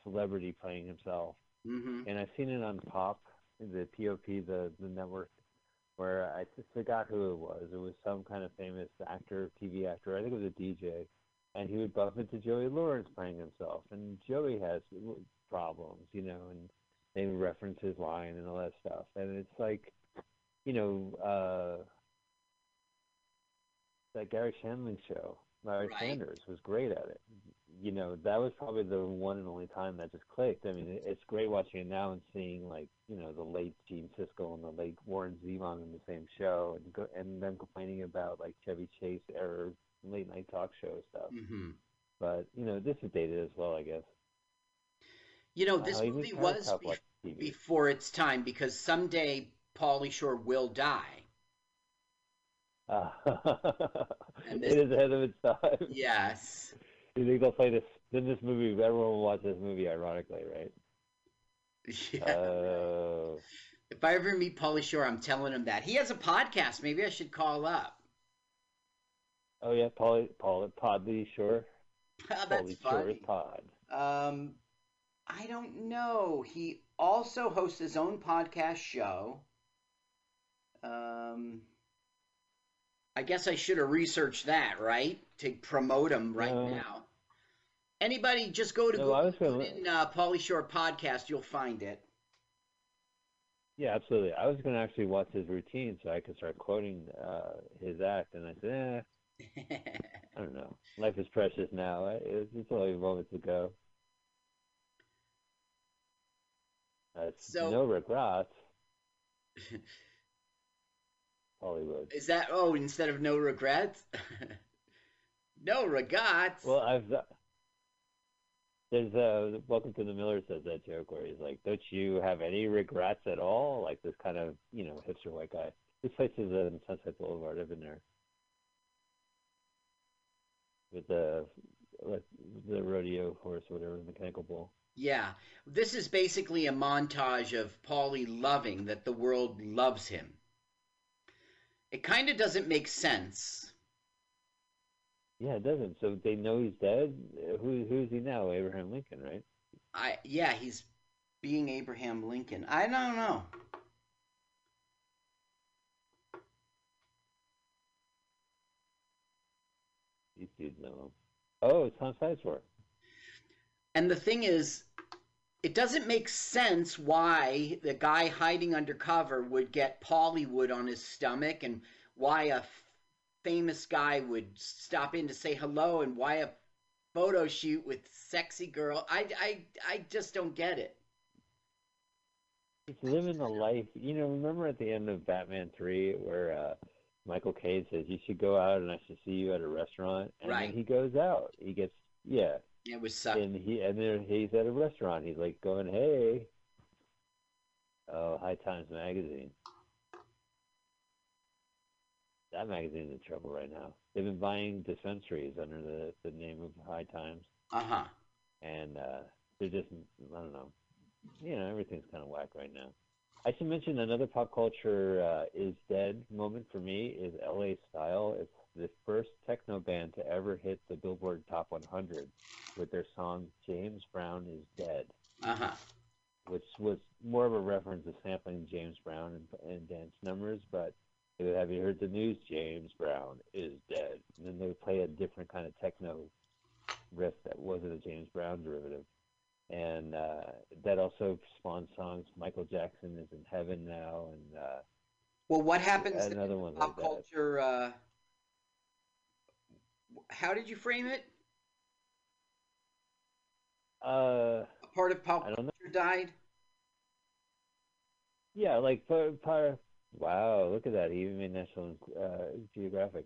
celebrity playing himself. Mm-hmm. and I've seen it on Pop, the POP, the the network, where I just forgot who it was. It was some kind of famous actor, TV actor. I think it was a DJ, and he would bump into Joey Lawrence playing himself, and Joey has problems, you know, and they reference his line and all that stuff, and it's like, you know, uh, that Garry Shandling show. Larry Right. Sanders was great at it. You know, that was probably the one and only time that just clicked. I mean, it's great watching it now and seeing like, you know, the late Gene Siskel and the late Warren Zevon in the same show, and go, and them complaining about like Chevy Chase era late night talk show stuff. hmm But you know, this is dated as well, I guess. You know, this even movie was be- before its time because someday Pauly Shore will die. Uh, this- is ahead of its time. Yes. You think they'll play this? Then this movie, everyone will watch this movie, ironically, right? Yeah. Oh, if I ever meet Pauly Shore, I'm telling him that. He has a podcast. Maybe I should call up. oh yeah, Paul, Paul, Podly Shore, Oh, that's Shore's funny. Pod. Um, I don't know. He also hosts his own podcast show. Um, I guess I should have researched that, right? To promote him right No. now. Anybody, just go to No, Google gonna- in uh, Pauly Shore podcast. You'll find it. Yeah, absolutely. I was going to actually watch his routine so I could start quoting uh, his act, and I said, eh, I don't know. Life is precious now. It's, it's only moments ago. That's So- no regrets. Hollywood. Is that oh instead of no regrets? no regrets. Well, I've there's uh Welcome to the Miller says that joke where he's like, "Don't you have any regrets at all?" Like this kind of you know hipster white guy. This place is in Sunset Boulevard. I've been there with the like the rodeo horse, or whatever, the mechanical bull. Yeah, this is basically a montage of Paulie loving that the world loves him. It kind of doesn't make sense. Yeah, it doesn't. So they know he's dead. Who who's he now? Abraham Lincoln, right? I yeah, he's being Abraham Lincoln. I don't know. These dudes know him. Oh, it's Tom Sizemore. And the thing is, it doesn't make sense why the guy hiding undercover would get Pollywood on his stomach and why a f- famous guy would stop in to say hello and why a photo shoot with sexy girl. I, I, I just don't get it. He's living the life. You know, remember at the end of Batman 3 where uh, Michael Caine says, You should go out and I should see you at a restaurant? And Right. then he goes out. He gets, yeah. It was suck. And he and then he's at a restaurant. He's like going, Hey. Oh, High Times Magazine. That magazine's in trouble right now. They've been buying dispensaries under the, the name of High Times. Uh huh. and uh, they're just I don't know. You know, everything's kind of whack right now. I should mention another pop culture uh, is dead moment for me is L.A. Style. It's the first techno band to ever hit the Billboard Top 100 with their song "James Brown is Dead," Uh huh. which was more of a reference to sampling James Brown and, and dance numbers. But would have you heard the news? James Brown is dead, and then they would play a different kind of techno riff that wasn't a James Brown derivative. And uh, that also spawned songs. Michael Jackson is in heaven now, and uh, Well, what happens to another one pop like culture? Uh, how did you frame it? Uh, A part of pop I don't know. culture died. Yeah, like par, par, wow, look at that. He even made National uh, Geographic.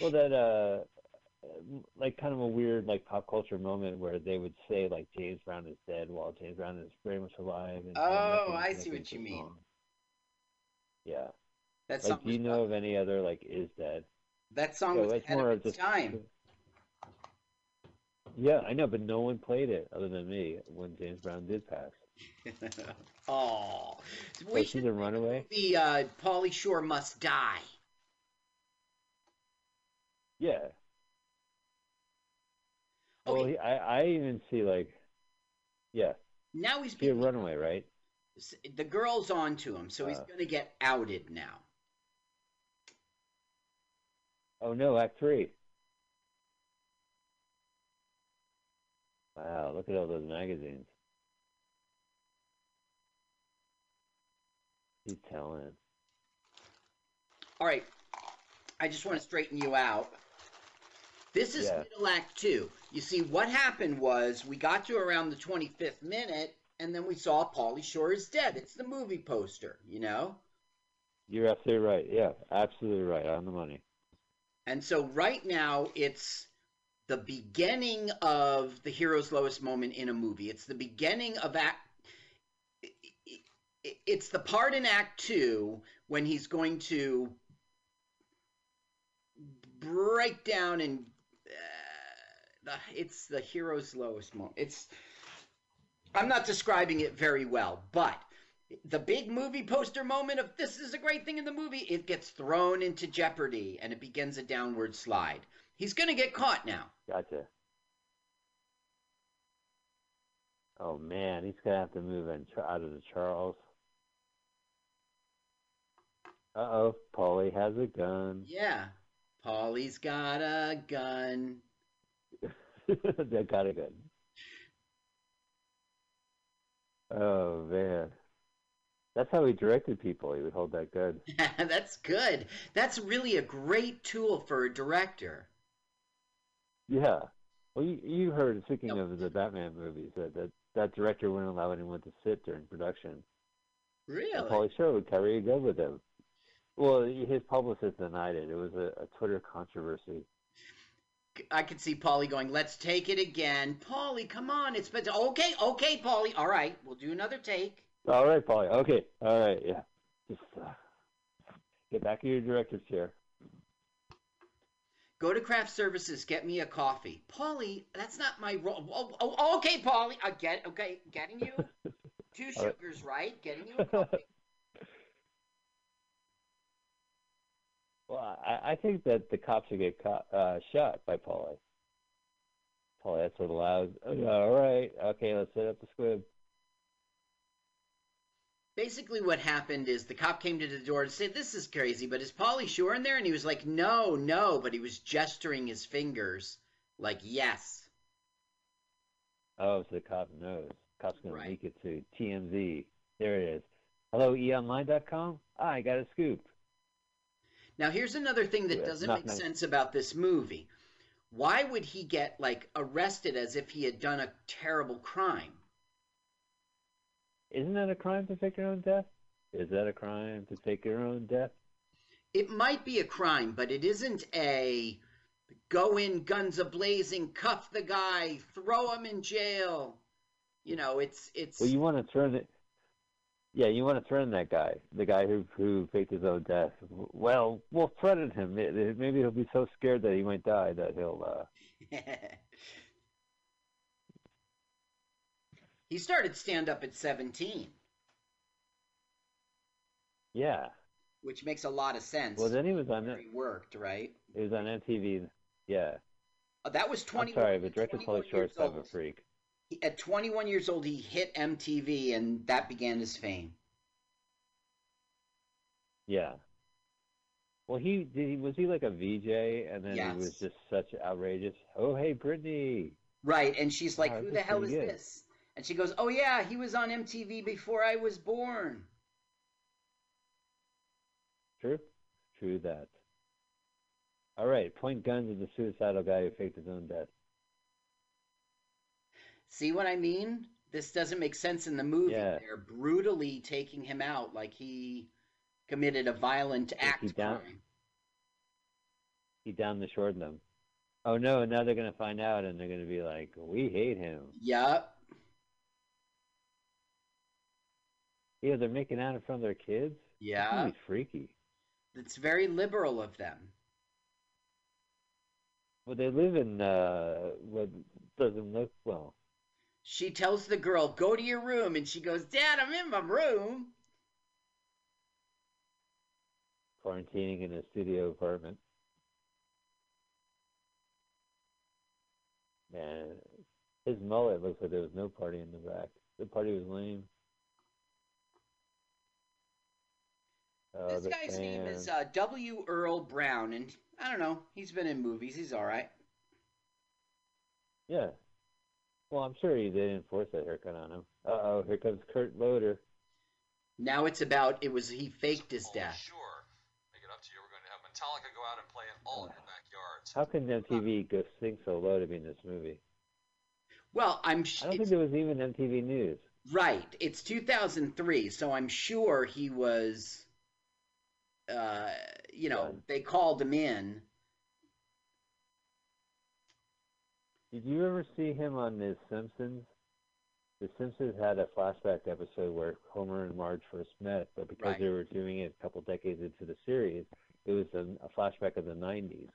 Well, that uh, like kind of a weird like pop culture moment where they would say like James Brown is dead while James Brown is very much alive. And, Oh, I see what you mean. song. Yeah. That's Like, do you know of any other like is dead? That song So was ahead of its just time. Yeah, I know, but no one played it other than me when James Brown did pass. oh, we Like should a runaway. The uh, Pauly Shore must die. Yeah. Well, he, I I even see like, yeah, Now he's being, runaway, right? the girl's on to him, so he's Uh. going to get outed now. Oh no, Act Three. Wow, look at all those magazines. He's telling. All right, I just want to straighten you out. This is Yeah. middle act two. You see, what happened was we got to around the 25th minute, and then we saw Pauly Shore is dead. It's the movie poster, you know? You're absolutely right. Yeah, absolutely right. On the money. And so right now it's the beginning of the hero's lowest moment in a movie. It's the beginning of act it's the part in act 2 when he's going to break down and uh, it's the hero's lowest moment. It's I'm not describing it very well, but the big movie poster moment of this is a great thing in the movie, it gets thrown into jeopardy and it begins a downward slide. He's going to get caught now. Gotcha. Oh man, he's gonna have to move in, out of the Charles. Uh oh, Paulie has a gun. Yeah. Paulie's got a gun. that got a gun. Oh man, that's how he directed people. He would hold that gun. That's good. That's really a great tool for a director. Yeah. Well, you, you heard, speaking of the Batman movies, that, that that director wouldn't allow anyone to sit during production. And Really? Pauly Shore would carry a gun with him. Well, his publicist denied it. It was a, a Twitter controversy. I could see Paulie going, let's take it again. Paulie, come on. It's been okay, okay, Paulie. All right, we'll do another take. All right, Paulie. Okay. All right. Yeah. Just uh, get back in your director's chair. Go to craft services, get me a coffee. Paulie, that's not my role. Oh, oh, okay, Paulie. I get okay, getting you two sugars, right? Getting you a coffee. Well, I, I think that the cops should get uh, shot by Paulie. Paulie, that's what allows. All right. Okay, let's set up the squib. Basically, what happened is the cop came to the door and said, "This is crazy," but is Pauly Shore in there? And he was like, "No, no," but he was gesturing his fingers, like, "Yes." Oh, so the cop knows. Cop's going Right. to leak it to TMZ. There it is. Hello, eonline.com? Ah, I got a scoop. Now, here's another thing that Yeah, doesn't make nice. sense about this movie. Why would he get like arrested as if he had done a terrible crime? Isn't that a crime to fake your own death? Is that a crime to fake your own death? It might be a crime, but it isn't a go in guns a blazing, cuff the guy, throw him in jail. You know, it's it's Well, you want to turn it. Yeah, you want to threaten that guy, the guy who who faked his own death. Well, we'll threaten him. Maybe he'll be so scared that he might die that he'll. uh he started stand up at 17, Yeah. which makes a lot of sense. Well, then he was on where it. he worked, right? He was on MTV. Yeah. Uh, that was I'm sorry, but director 21 Pauly Shore years is type freak. He- At 21 years old, he hit MTV, and that began his fame. Yeah. Well, he did. He, was he like a VJ, and then Yes. he was just such outrageous. Oh, hey, Brittany. Right, and she's like, Wow, "Who the hell is good. this?" And she goes, "Oh yeah, he was on MTV before I was born." True. True that. All right. Point guns at the suicidal guy who faked his own death. See what I mean? This doesn't make sense in the movie. Yeah. They're brutally taking him out like he committed a violent act he down- He down the short them. Oh no! and Now they're gonna find out, and they're gonna be like, "We hate him." Yup. Yeah, they're making out in front of their kids. Yeah. Freaky. It's very liberal of them. Well, they live in uh, what doesn't look well. She tells the girl, "Go to your room," and she goes, "Dad, I'm in my room." quarantining in a studio apartment. Man, his mullet looks like there was no party in the back. The party was lame. Oh, this the guy's name is uh, W. Earl Brown, and I don't know. He's been in movies. He's all right. Yeah. Well, I'm sure he didn't force that haircut on him. Uh oh, here comes Kurt Loder. Now it's about it was he faked his Pauly death. Shore. Make it up to you. We're going to have Metallica go out and play in all of your backyards. How can MTV go sing so low to be in this movie? Well, I'm sh- I don't think there was even MTV News. right. It's 2003, so I'm sure he was. Uh, you know, Done. they called him in. Did you ever see him on The Simpsons? The Simpsons had a flashback episode where Homer and Marge first met, but because Right. they were doing it a couple decades into the series, it was a, a flashback of the 90s.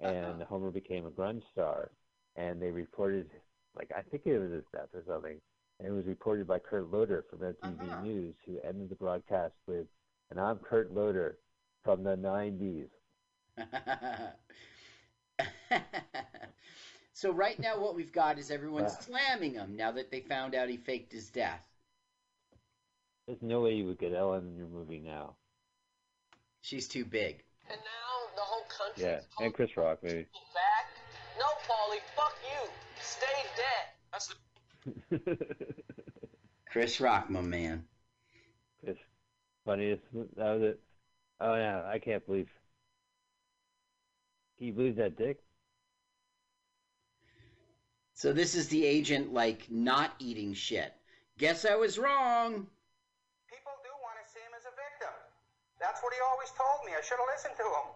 and Homer became a grunge star. And they reported, like I think it was his death or something, and it was reported by Kurt Loder from MTV Uh-huh. News, who ended the broadcast with, "And I'm Kurt Loder from the '90s." so right now, what we've got is everyone Wow. slamming him now that they found out he faked his death. There's no way you would get Ellen in your movie now. She's too big. And now the whole country Yeah, and Chris Rock maybe. back. No, Paulie, fuck you. Stay dead. That's the Chris Rock, my man. Chris, funniest. That was it. Oh yeah, I can't believe. Can you believe that dick? So this is the agent like not eating shit. Guess I was wrong. People do want to see him as a victim. That's what he always told me. I should have listened to him.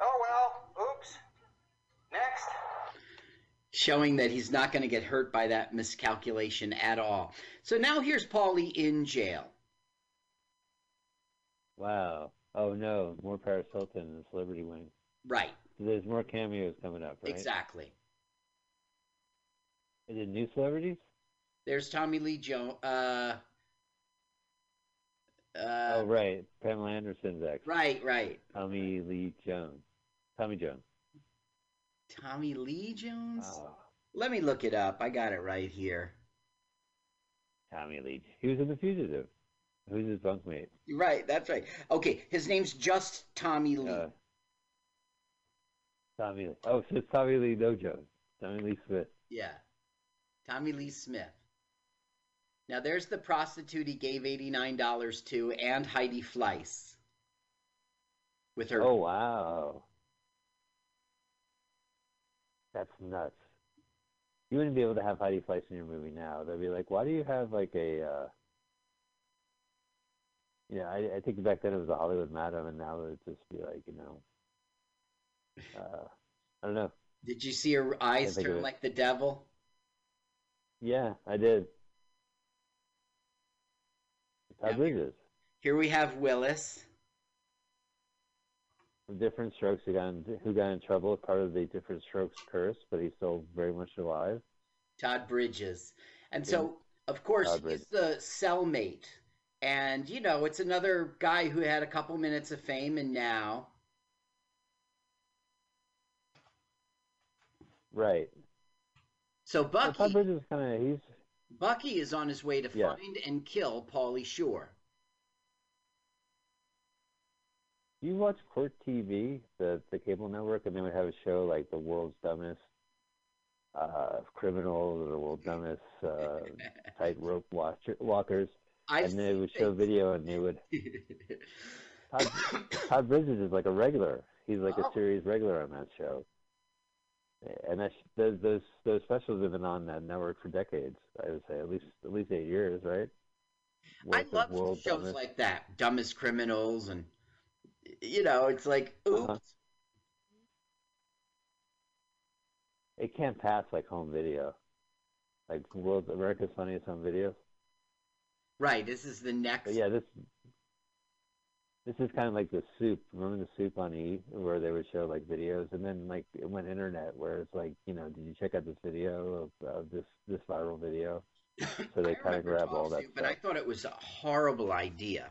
Oh well, oops. Next. Showing that he's not going to get hurt by that miscalculation at all. So now here's Paulie in jail. Wow. Oh no, more Paris Hilton and Celebrity Wing. Right, There's more cameos coming up, right? exactly. Is it new celebrities? There's Tommy Lee Jones. Uh, uh, oh right, Pamela Anderson's ex. right, right. Tommy Lee Jones. Tommy Jones. Tommy Lee Jones? Oh, Let me look it up. I got it right here. Tommy Lee. He was in The Fugitive. Who's his bunkmate? Right, that's right. Okay, his name's just Tommy Lee. Uh, Tommy Lee. Oh, so it's Tommy Lee Dojo. Tommy Lee Smith. Yeah. Tommy Lee Smith. Now there's the prostitute he gave $89 to and Heidi Fleiss. With her Oh wow. That's nuts. You wouldn't be able to have Heidi Fleiss in your movie now. They'd be like, "Why do you have like a?" uh Yeah, I, I think back then it was a Hollywood Madam, and now it'd just be like, you know, uh, I don't know. Did you see her eyes turn like the devil? Yeah, I did. Todd Yeah. Bridges. Here we have Willis. Diff'rent Strokes, who got in, who got in trouble, part of the Diff'rent Strokes curse, but he's still very much alive. Todd Bridges. And so, of course, he's the cellmate. And, you know, it's another guy who had a couple minutes of fame and now. Right. So Well, Bucky, Bridges kind of he's Bucky is on his way to Yeah. find and kill Pauly Shore. Do you watch Court TV, the the cable network, and they would have a show like the world's dumbest uh, criminals or the world's dumbest uh, tightrope walkers, I've and they would show video, and they would. Todd, Todd Bridges is like a regular. He's like Oh. a series regular on that show, and that's those those those specials have been on that network for decades. I would say at least at least eight years, right? I Worth of love shows Dumbest. like that, Dumbest Criminals, and you know, it's like, oops, Uh-huh. It can't pass like home video, like World America's Funniest Home Videos. Right. This is the next. But yeah, this this is kind of like the soup. Remember the soup on E, where they would show like videos, and then like it went internet, where it's like, you know, did you check out this video of, of this this viral video? So they kind of grab all that Soup, but I thought it was a horrible idea.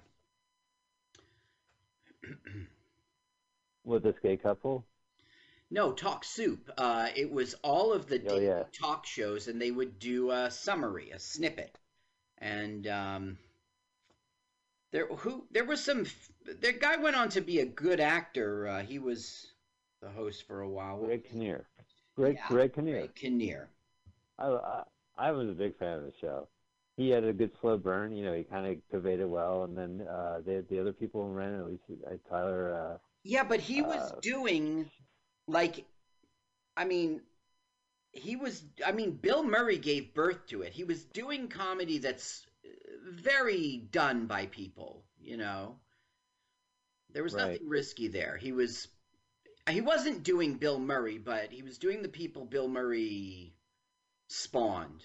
With this gay couple, No, Talk Soup. Uh, it was all of the Oh, yeah. talk shows, and they would do a summary, a snippet, and um, there who there was some. The guy went on to be a good actor. Uh, he was the host for a while. Greg Kinnear, Greg Yeah, Greg Kinnear. Greg Kinnear. I, I I was a big fan of the show. He had a good slow burn. You know, he kind of conveyed it well, and then uh, the the other people in Ren, at least uh, Tyler. Uh, Yeah, but he was Uh, doing like, I mean, he was. I mean, Bill Murray gave birth to it. He was doing comedy that's very done by people. You know, there was Right. nothing risky there. He was. He wasn't doing Bill Murray, but he was doing the people Bill Murray spawned.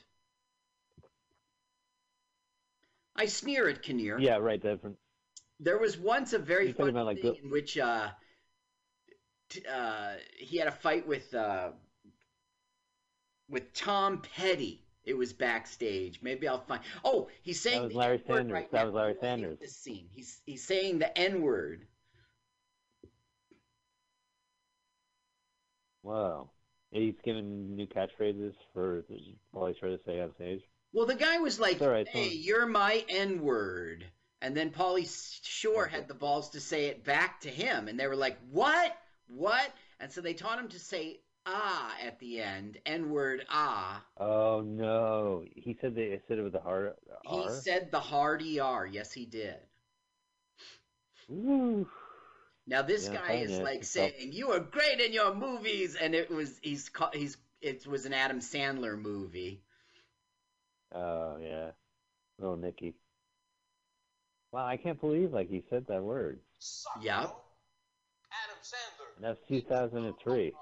I sneer at Kinnear. yeah, right. Different. There was once a very You're funny about, like, thing in which uh, t- uh, he had a fight with uh, with Tom Petty. It was backstage. Maybe I'll find. Oh, he's saying That was the Larry Sanders. right That was Larry Sanders. This scene. He's he's saying the N word. Wow. He's giving new catchphrases for Pauly Shore to say on stage. Well, the guy was like, all right, "Hey, Tom. you're my N word," and then Pauly Shore had the balls to say it back to him, and they were like, "What? What?" And so they taught him to say "ah" at the end, N word "ah." Oh no! He said they said it with a hard He said the hard ER. Yes, he did. Ooh. Now this Yeah, guy is yeah, like it's tough. saying, "You are great in your movies," and it was he's ca- he's it was an Adam Sandler movie. Oh yeah, little Nicky. Wow, I can't believe like he said that word. Suck, Yep. Adam Sandler. And that's 2003.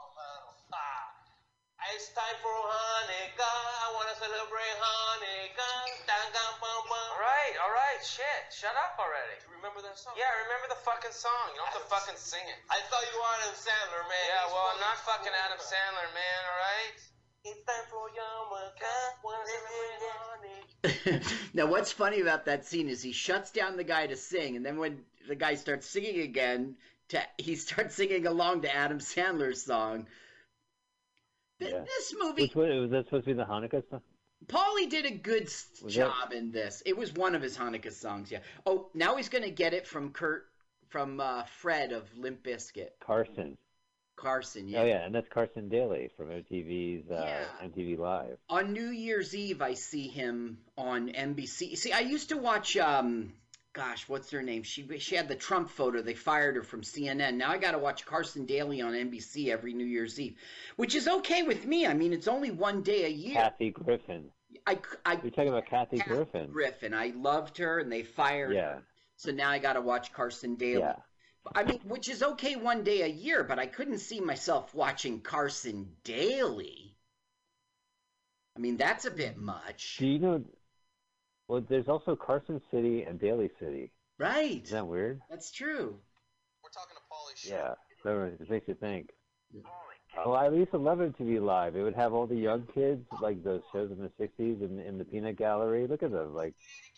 It's time for Hanukkah. I want to celebrate Hanukkah. Dang, dang, bum, bum. All right, all right, shit. Shut up already. Do you remember that song? Yeah, I remember the fucking song. You don't have to fucking sing it. I thought you were Adam Sandler, man. Yeah, He's well, I'm not fucking cool. Adam Sandler, man, all right? It's time for Yarmulke. Wanna celebrate Hanukkah. now, what's funny about that scene is he shuts down the guy to sing, and then when the guy starts singing again, to, he starts singing along to Adam Sandler's song. Th- Yeah. This movie, Which was that supposed to be the Hanukkah song? Paulie did a good Was job in this. It was one of his Hanukkah songs, yeah. Oh, now he's going to get it from Kurt, from uh, Fred of Limp Bizkit. Carson. Carson, yeah. Oh yeah, and that's Carson Daly from MTV's uh, Yeah. MTV Live. on New Year's Eve, I see him on NBC. See, I used to watch. Um, gosh, what's her name? She she had the Trump photo. They fired her from CNN. Now I got to watch Carson Daly on NBC every New Year's Eve, which is okay with me. I mean, it's only one day a year. Kathy Griffin. I, I You're talking about Kathy Kathy Griffin. Griffin. I loved her, and they fired Yeah, her. So now I got to watch Carson Daly. yeah. I mean, which is okay one day a year, but I couldn't see myself watching Carson Daly. I mean, that's a bit much. Do you know? Well, there's also Carson City and Daly City. Right. Isn't that weird? That's true. We're talking to Paulie Yeah. So it makes you think. Oh, I used to love MTV Live. It would have all the young kids, like those shows in the '60s, in, in the Peanut Gallery. Look at them, like,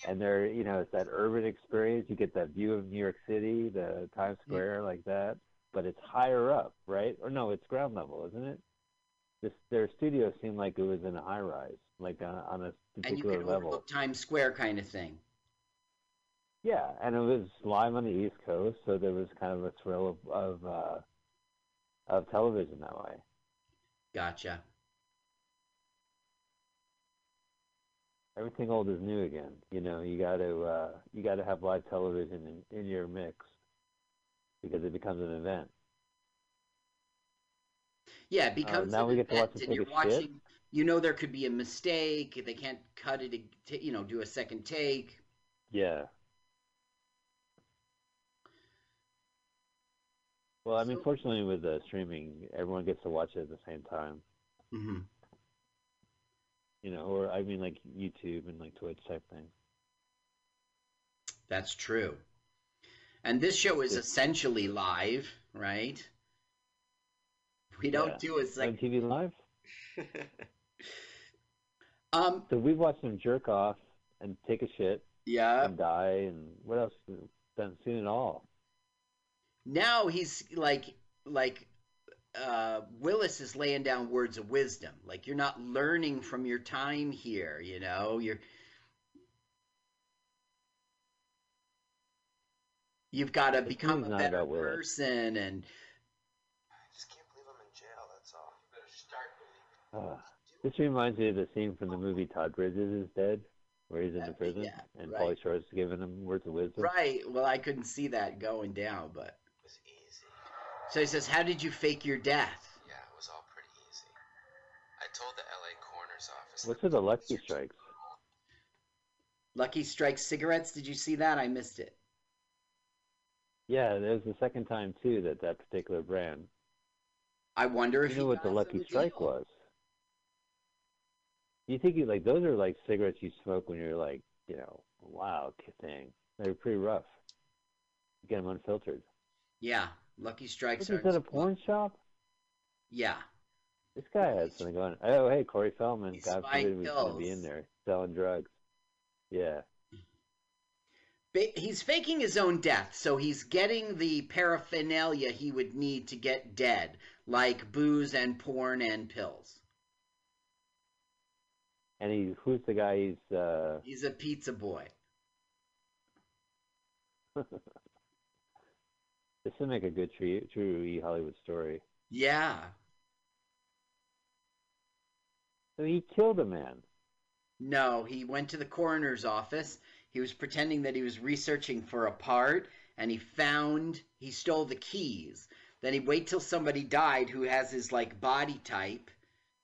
and they're, you know, it's that urban experience. You get that view of New York City, the Times Square, like that. But it's higher up, right? Or no, it's ground level, isn't it? This their studio seemed like it was in a high rise, like on, on a And you particular can level. Times Square kind of thing. Yeah, and it was live on the East Coast, so there was kind of a thrill of of, uh, of television that way. Gotcha. Everything old is new again. You know, you got to uh, you got to have live television in, in your mix because it becomes an event. Yeah, it becomes Uh, now we get to watch and you're a shit? You know, there could be a mistake. They can't cut it. ag- You know, do a second take. Yeah. Well, I mean, So- fortunately, with the streaming, everyone gets to watch it at the same time. Mm-hmm. You know, or I mean, like YouTube and like Twitch type thing. That's true. And this show is essentially live, right? We don't Yeah. do a second. TV Live. Um. So we watched them jerk off and take a shit Yeah. and die and what else? Done seen it all. now he's like like uh Willis is laying down words of wisdom. Like you're not learning from your time here, you know? You're You've got to become a better person and I just can't believe I'm in jail, that's all. You better start Uh, this reminds me of the scene from the movie Todd Bridges is Dead, where he's in the Uh, prison yeah, and right. Pauly Shore's giving him words of wisdom. right. Well, I couldn't see that going down, but It was easy. so he says, "How did you fake your death?" Yeah, it was all pretty easy. I told the LA coroner's office. What's that with the Lucky Strikes? Lucky Strike cigarettes. Did you see that? I missed it. Yeah, it was the second time too that that particular brand. I wonder if You know what the Lucky Strike deal. was? You think you like those are like cigarettes you smoke when you're like, you know, wow thing. They're pretty rough. You get them unfiltered. Yeah, Lucky Strikes What, are at a porn shop? yeah. This guy has something going. Oh, hey, Corey Feldman. He's God forbid he's going to be in there selling drugs. Yeah. He's faking his own death, so he's getting the paraphernalia he would need to get dead, like booze and porn and pills. And he, who's the guy? He's uh, He's a pizza boy. this would make a good true, true E Hollywood story. Yeah. So he killed a man. No, he went to the coroner's office. He was pretending that he was researching for a part, and he found he stole the keys. Then he wait till somebody died who has his like body type,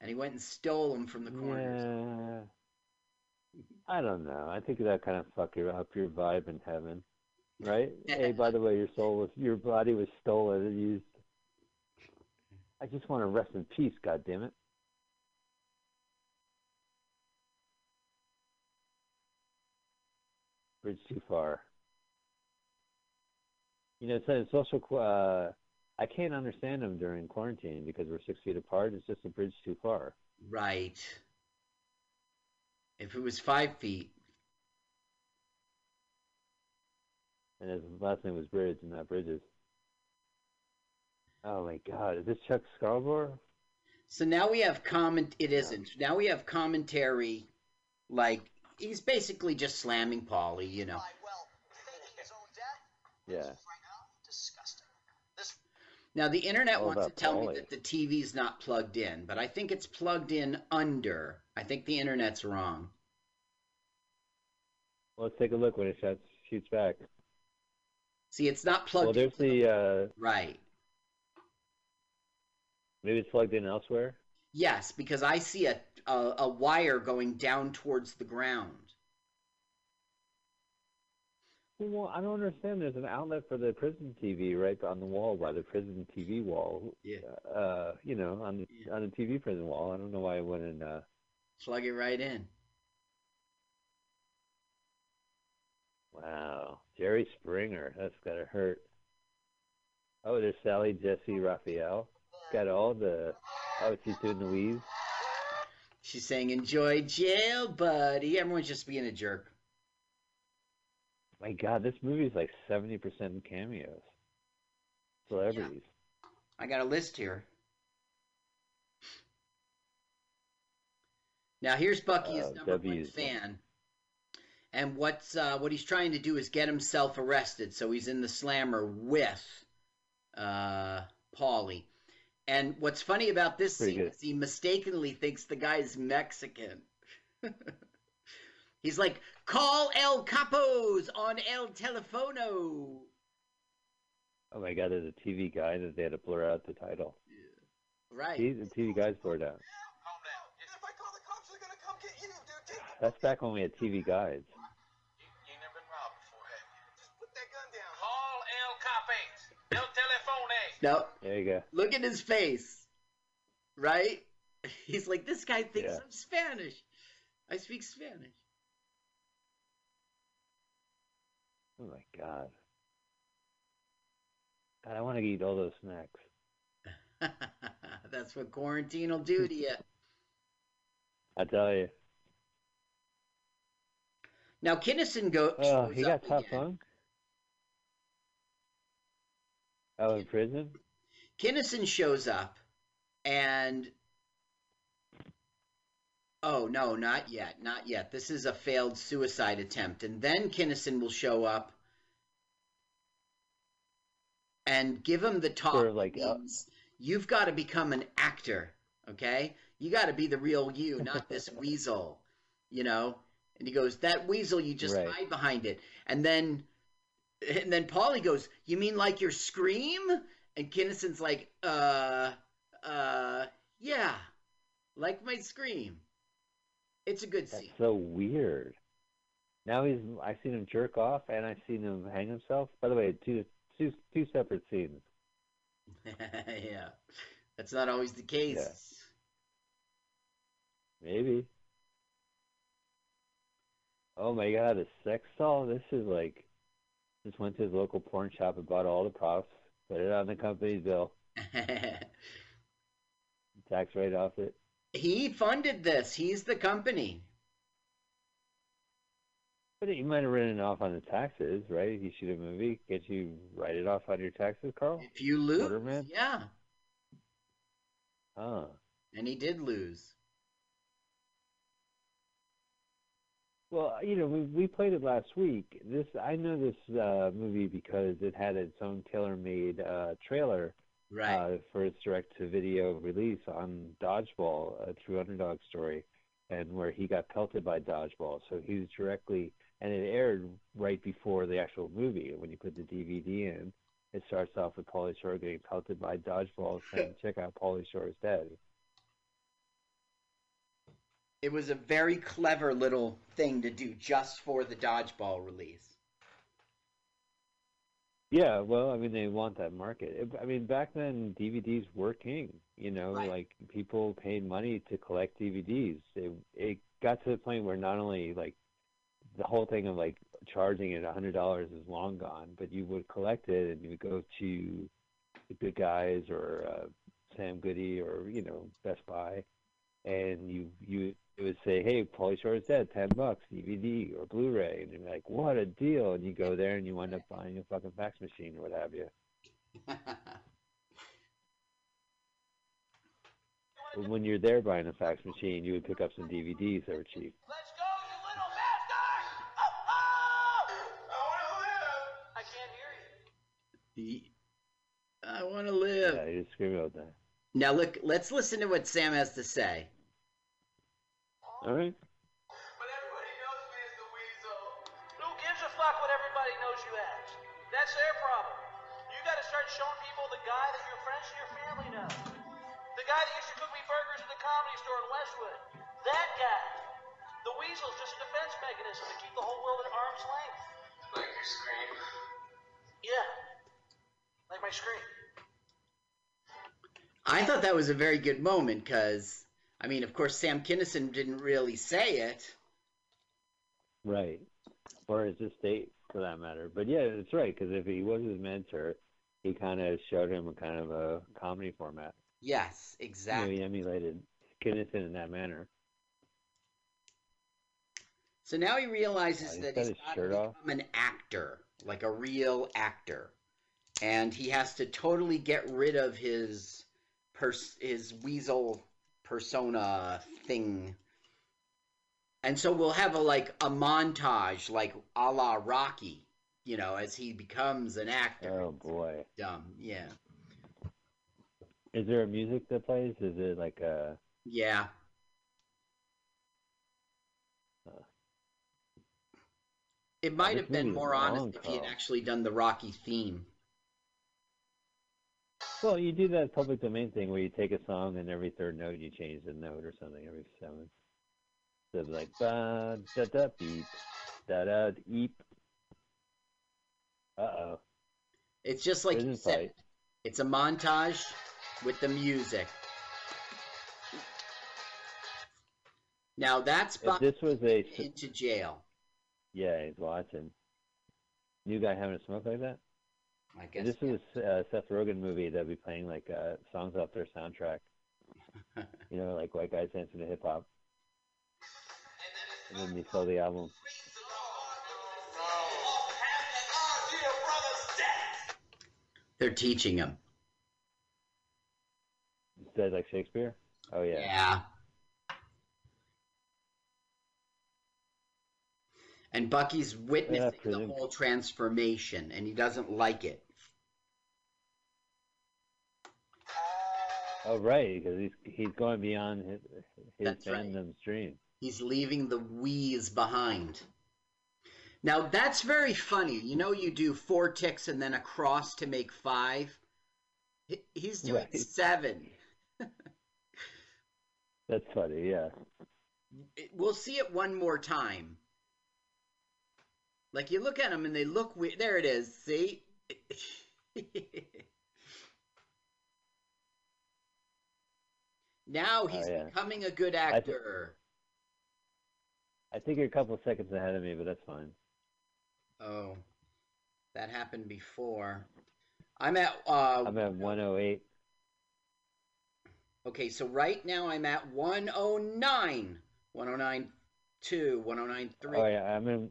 and he went and stole them from the corners. Yeah. I don't know. I think that kind of fuck your up your vibe in heaven, right? hey, by the way, your soul was your body was stolen and used. I just want to rest in peace. God damn it. Bridge too far. You know, it's, it's also uh, I can't understand them during quarantine because we're six feet apart. It's just a bridge too far. Right. If it was five feet, And his last name was Bridge, and not Bridges. Oh my God! Is this Chuck Scarborough? So now we have comment. It isn't. Now we have commentary, like he's basically just slamming Paulie. You know. Yeah. Now the internet wants to tell me that the TV's not plugged in, but I think it's plugged in under. I think the internet's wrong. Well, let's take a look when it shoots, shoots back. See, it's not plugged. In. Well, there's into the uh, right. maybe it's plugged in elsewhere. Yes, because I see a, a a wire going down towards the ground. Well, I don't understand. There's an outlet for the prison TV right on the wall by the prison TV wall. Yeah. Uh, you know, on the on the TV prison wall. I don't know why I wouldn't. Uh, Plug it right in. wow, Jerry Springer. That's gotta hurt. Oh, there's Sally Jessy Raphael. Got all the. Oh, she's doing the weave. She's saying, "Enjoy jail, buddy." Everyone's just being a jerk. My God, this movie is like seventy percent cameos. Celebrities. I got a list here. Now here's Bucky's Uh, number one fan, and what's uh, what he's trying to do is get himself arrested. So he's in the slammer with uh, Paulie. And what's funny about this Pretty scene good. is he mistakenly thinks the guy's Mexican. he's like, "Call El Capos on El Telefono." Oh my God, there's a TV guide that they had to blur out the title. Yeah. Right. See, the TV guide's blurred out. If I call the cops, they're gonna come get you, dude. That's back when we had TV guides. You ain't never been robbed before, have you? Just put that gun down. Call El Capes. El Telefone. No, There you go. Look at his face. Right? He's like, this guy thinks Yeah. I'm Spanish. I speak Spanish. Oh my God. God, I want to eat all those snacks. That's what quarantine will do to you. I tell you. Now, Kinison goes. Oh, he got Top again. Oh, in prison? Kinison shows up, and oh no, not yet, not yet. This is a failed suicide attempt, and then Kinison will show up and give him the talk. Sort of like, uh, you've got to become an actor, okay? You got to be the real you, not this weasel, you know. And he goes, "That weasel, you just Right. hide behind it." And then, and then Paulie goes, "You mean like your scream?" And Kinison's like, "Uh, uh, yeah, like my scream." It's a good That's scene. so weird. Now he's, I've seen him jerk off and I've seen him hang himself. By the way, two, two, two separate scenes. yeah, that's not always the case. Maybe. Oh my god, a sex doll? This is like just went to his local porn shop and bought all the props Put it on the company's bill. Tax rate off it. He funded this. He's the company. But you might have written it off on the taxes, right? If you shoot a movie, can't you write it off on your taxes, Carl? If you lose, Waterman? yeah. Oh. And he did lose. Well, you know, we we played it last week. This I know this uh, movie because it had its own tailor-made uh, trailer Right. uh, for its direct-to-video release on Dodgeball, a true underdog story, and where he got pelted by Dodgeball. So he was directly, and it aired right before the actual movie. When you put the DVD in, it starts off with Pauly Shore getting pelted by Dodgeball, saying, "Check out Pauly Shore's dead." It was a very clever little thing to do just for the dodgeball release. Yeah, well, I mean, they want that market. I mean, back then DVDs were king. You know, Right. like people paid money to collect DVDs. It it got to the point where not only like the whole thing of like charging it a hundred dollars is long gone, but you would collect it and you would go to the Good Guys or uh, Sam Goody or you know Best Buy, and you you it would say, "Hey, Pauly Shore is dead, ten bucks DVD or Blu-ray," and you're like, "What a deal!" And you go there and you wind up buying a fucking fax machine or what have you. But when you're there buying a fax machine, you would pick up some DVDs that were cheap. Let's go, you little bastard! Oh, oh! I want to live! I can't hear you. I want to live. Yeah, you just scream about that. Now look, let's listen to what Sam has to say. All right. But everybody knows me as the weasel. Who gives a fuck what everybody knows you as? That's their problem. You gotta start showing people the guy that your friends and your family know. The guy that used to cook me burgers at the comedy store in Westwood. That guy. The weasel's just a defense mechanism to keep the whole world at arm's length. Like your scream. Yeah. Like my scream. I thought that was a very good moment because, I mean, of course, Sam Kinison didn't really say it. Right. Or his estate, for that matter. But yeah, it's right because if he was his mentor, he kind of showed him a kind of a comedy format. Yes, You know, exactly. he emulated Kinison in that manner. So now he realizes he's that he's got to shirt become off. an actor, like a real actor, and he has to totally get rid of his pers- his weasel persona thing. And so we'll have a like a montage, like a la Rocky, you know, as he becomes an actor. Oh boy. Dumb, yeah, Is there a music that plays? Is it like a yeah. Uh, It might have been more honest if he had actually done the Rocky theme. Well, you do that public domain thing where you take a song and every third note you change the note or something every seventh. So it's like ba da da beep da da eep. Uh oh. It's just like you said. fight. It's a montage with the music. Now that's If this was a into jail. yeah, he's watching. New guy having a smoke like that. I guess. this is a uh, Seth Rogen movie, that'd be playing like uh, songs off their soundtrack. You know, like white guys dancing to hip hop. And then you sell the album. They're teaching him. Said like Shakespeare. Oh yeah. Yeah. And Bucky's witnessing the whole transformation, and he doesn't like it. Oh right, because he's he's going beyond his his That's right. fandom's dream. He's leaving the wheeze behind. Now that's very funny. You know, you do four ticks and then a cross to make five. He's doing Right. seven. That's funny. Yeah. We'll see it one more time. Like you look at them and they look weird. There it is. See? now he's Oh, yeah. becoming a good actor. I think you're a couple seconds ahead of me, but that's fine. Oh, that happened before. I'm at uh I'm at 108. okay, so right now I'm at 109. 109.2, 109.3. Oh yeah, I'm in.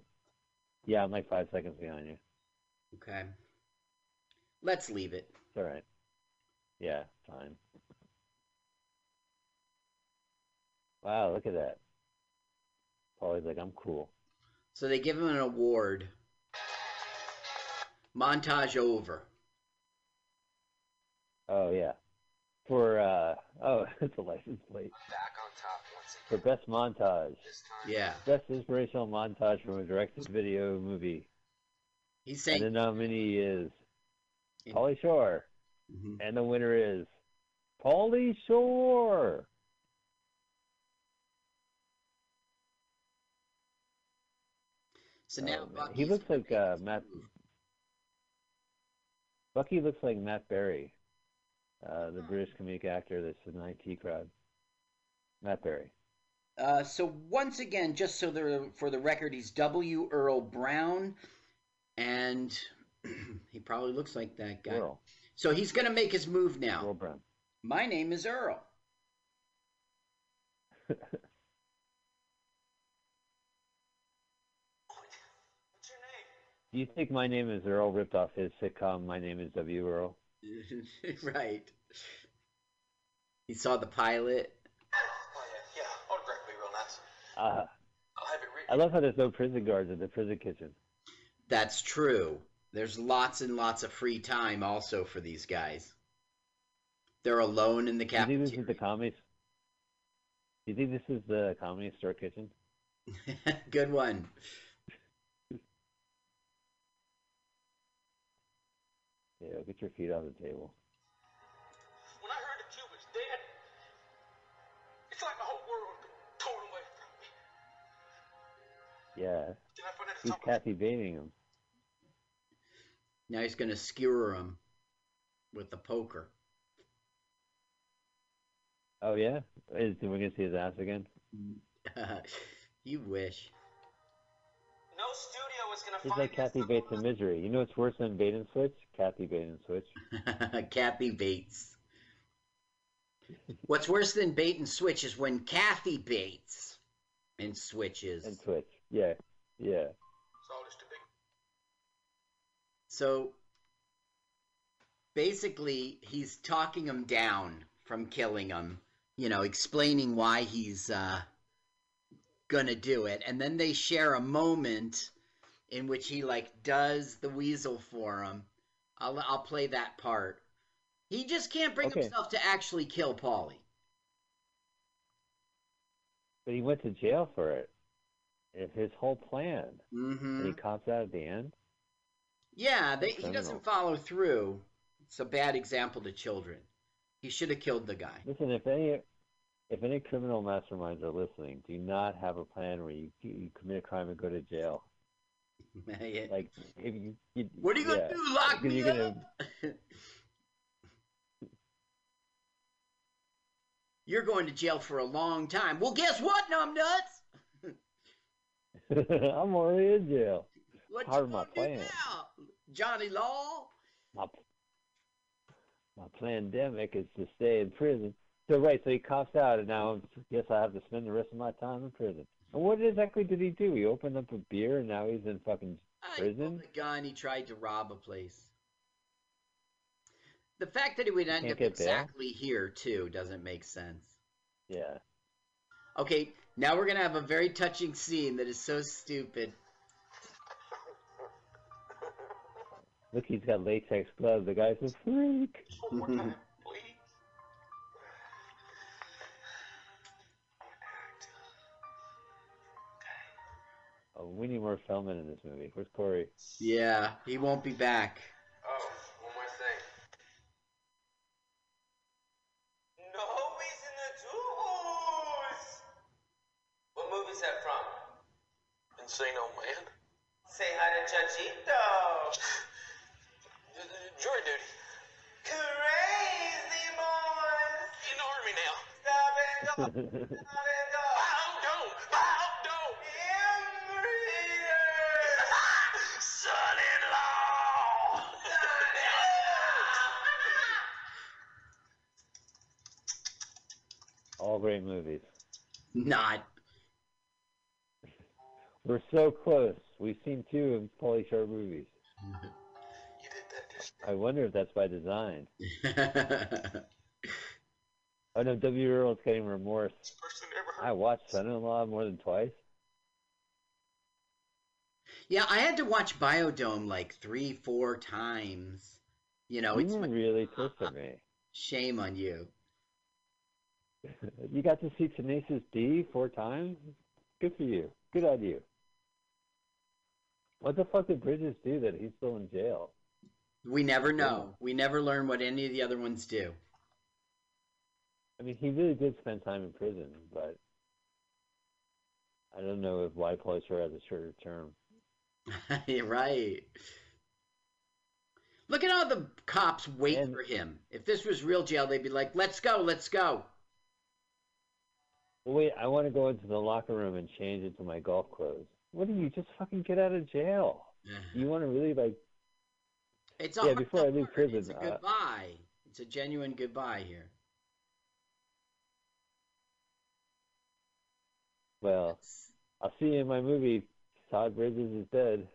Yeah, I'm like five seconds behind you. Okay. Let's leave it. It's all right. Yeah, fine. Wow, look at that. Paulie's like, I'm cool. So they give him an award. Montage over. Oh yeah, for uh oh, it's a license plate Back on top once for best montage, This time, Yeah. best inspirational montage from a direct-to-video movie. He's saying And the saying nominee is In- Pauly Shore, Mhm. and the winner is Pauly Shore. So Oh, now man. Bucky's he looks like uh, Matt. Bucky looks like Matt Berry, uh, the British comedic actor that's in the IT crowd. Matt Berry. Uh, so once again, just so the for the record, he's W. Earl Brown, and he probably looks like that guy. Earl. So he's gonna make his move now. Earl Brown. My name is Earl. What's your name? Do you think my name is Earl ripped off his sitcom My Name is W. Earl? right. He saw the pilot. Oh, yeah, yeah. Autograph me real nice. Uh, I'll have it written. I love how there's no prison guards in the prison kitchen. That's true. There's lots and lots of free time also for these guys. They're alone in the Do you think this is the cafeteria. comedy? Do you think this is the comedy store kitchen? Good one. Yeah, get your feet off the table. When I heard that you was dead, it's like my whole world got torn away from me. Yeah, He's I found out who's something. Kathy baiting him? Now he's gonna skewer him with the poker. Oh yeah, is we gonna see his ass again? you wish. No studio is gonna He's find like Kathy number Bates in Misery. You know what's worse than bait and switch? Kathy bait and switch. Kathy Bates. What's worse than bait and switch is when Kathy Bates and switches. And switch. Yeah, yeah. It's all just too big. So basically, he's talking him down from killing him, you know, explaining why he's uh, gonna do it. And then they share a moment in which he, like, does the weasel for him. I'll, I'll play that part. He just can't bring Okay. himself to actually kill Paulie. But he went to jail for it. His whole plan. hmm And he cops out at the end. Yeah, they, he doesn't follow through. It's a bad example to children. He should have killed the guy. Listen, if any if any criminal masterminds are listening, do not have a plan where you, you commit a crime and go to jail. Like if you, you what are you gonna do? Lock me you're up? You're going to jail for a long time. Well, guess what, numbnuts? gonna I'm already in jail. What Part you of my gonna plan. now, Johnny Law? My my pandemic is to stay in prison. So right, so he cops out, and now I guess I have to spend the rest of my time in prison. And what exactly did he do? He opened up a beer, and now he's in fucking Ah, he Prison? the gun. He tried to rob a place. The fact that he would end Can't up bail? exactly here too doesn't make sense. yeah. Okay, now we're gonna have a very touching scene that is so stupid. Look, he's got latex gloves. The guy's a freak. we need more Feldman in this movie. Where's Corey? Yeah, he won't be back. Oh, one more thing. Nobody's in the tubes. What movie's that from? Encino Man. Say hi to Chachito. Jury duty. Crazy boys. In the army now. Stop and go. Stop and All great movies. Not. We're so close. We've seen two of Pauly Shore movies. You did that this I wonder if that's by design. Oh no, W. Earl's getting remorse. I watched Son-in-Law more than twice. yeah, I had to watch Biodome like three, four times. You know, you it's were really twisted me. shame on you. You got to see Tenacious D four times. Good for you. Good on you. What the fuck did Bridges do that he's still in jail? We never know. We never learn what any of the other ones do. I mean, he really did spend time in prison, but I don't know if why closer has a shorter term. Right. Look at all the cops wait And- for him. If this was real jail, they'd be like, "Let's go, let's go." Wait, I want to go into the locker room and change into my golf clothes. What do you just fucking get out of jail? You want to really like? It's Yeah, before I leave prison, It's a uh, goodbye. It's a genuine goodbye here. Well, I'll see you in my movie. Todd Bridges is dead,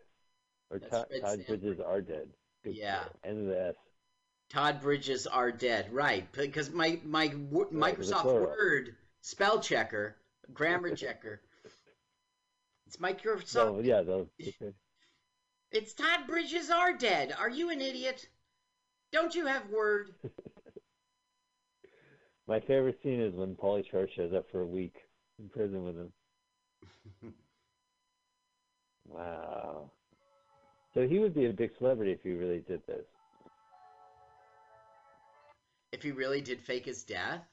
or That's Todd. Bridges are dead. Good Yeah. End of the S. Todd Bridges are dead, right? Because my my Right, Microsoft. Word spell checker, grammar checker. It's Microsoft. So yeah, those. It's Todd Bridges are dead. Are you an idiot? Don't you have Word? My favorite scene is when Pauly Shore shows up for a week in prison with him. Wow. So he would be a big celebrity if he really did this. If he really did fake his death?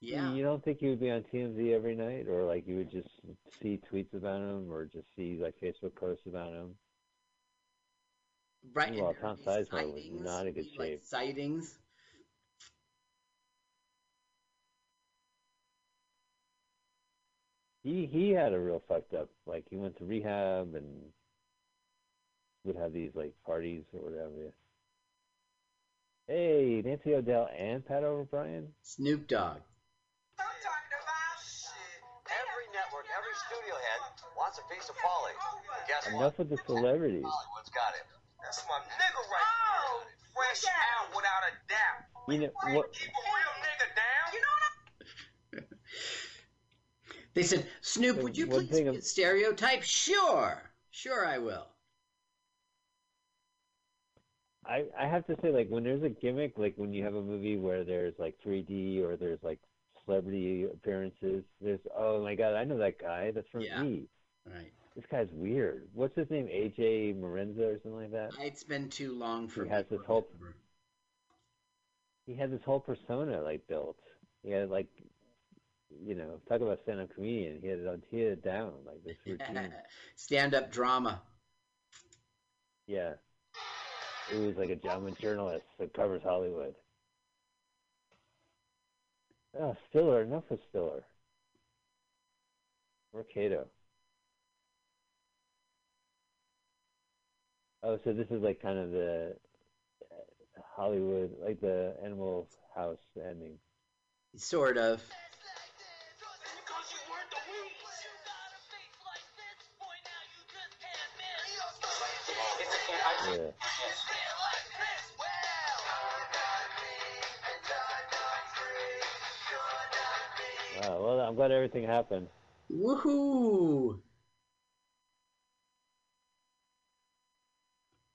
Yeah. You don't think he would be on TMZ every night, or like you would just see tweets about him, or just see like Facebook posts about him? Right. Well, Tom Sizemore was not in good like sightings. He he had a real fucked up. Like he went to rehab and would have these like parties or whatever. Hey, Nancy O'Dell and Pat O'Brien. Snoop Dogg. Studio head wants a piece of Pauly. But guess what? Enough with the celebrities. Hollywood's got him. That's my nigga right there. Oh, Fresh out without a doubt. You know what? Keep a real nigga down. You know They said, Snoop, would you one please of- stereotype? Sure. Sure, I will. I I have to say, like when there's a gimmick, like when you have a movie where there's like 3D or there's like celebrity appearances, there's oh my god, I know that guy. That's from Yeah. E. Right. This guy's weird. What's his name? AJ Morenza or something like that. It's been too long for He has this whole he had this whole persona like built. He had like you know, talk about stand up comedian. He had it on he had it down, like this routine. Stand up drama. yeah. It was like a German journalist that covers Hollywood. Oh, Stiller, enough of Stiller. Or Kato. Oh, so this is like kind of the uh, Hollywood, like the Animal House ending. Sort of. Yeah. Glad everything happened. Woohoo!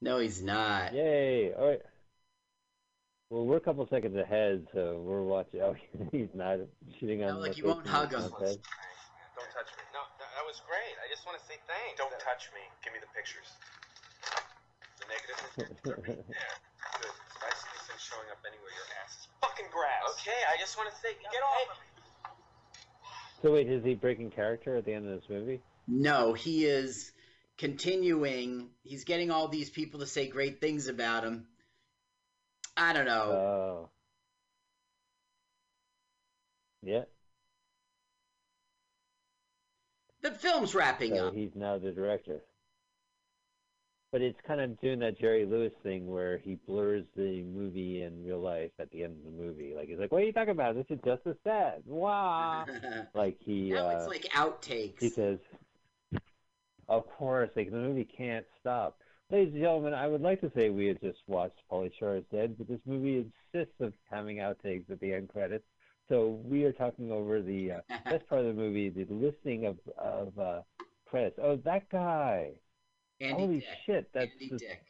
No, he's not. Yay! All right. Well, we're a couple seconds ahead, so we're watching. Oh, he's not shooting on. No, like the you won't 15 hug him. contest. Don't touch me. No, that, that was great. I just want to say thanks. Don't touch me. Give me the pictures. The negative is here. there. Good. If I see these things showing up anywhere, your ass is fucking grass. Okay, I just want to say, get off of me. So wait, is he breaking character at the end of this movie? No, he is continuing. He's getting all these people to say great things about him. I don't know. Oh. Yeah. the film's wrapping So up. he's now the director. But it's kind of doing that Jerry Lewis thing where he blurs the movie in real life at the end of the movie. Like he's like, "What are you talking about? This is just a set." Wow. like he. now uh, it's like outtakes. he says, "Of course, like the movie can't stop." Ladies and gentlemen, I would like to say we had just watched Pauly Shore is Dead, but this movie insists of having outtakes at the end credits. So we are talking over the uh, best part of the movie, the listing of of uh, credits. Oh, that guy! Andy Holy Dick. shit! That's Andy the, Dick.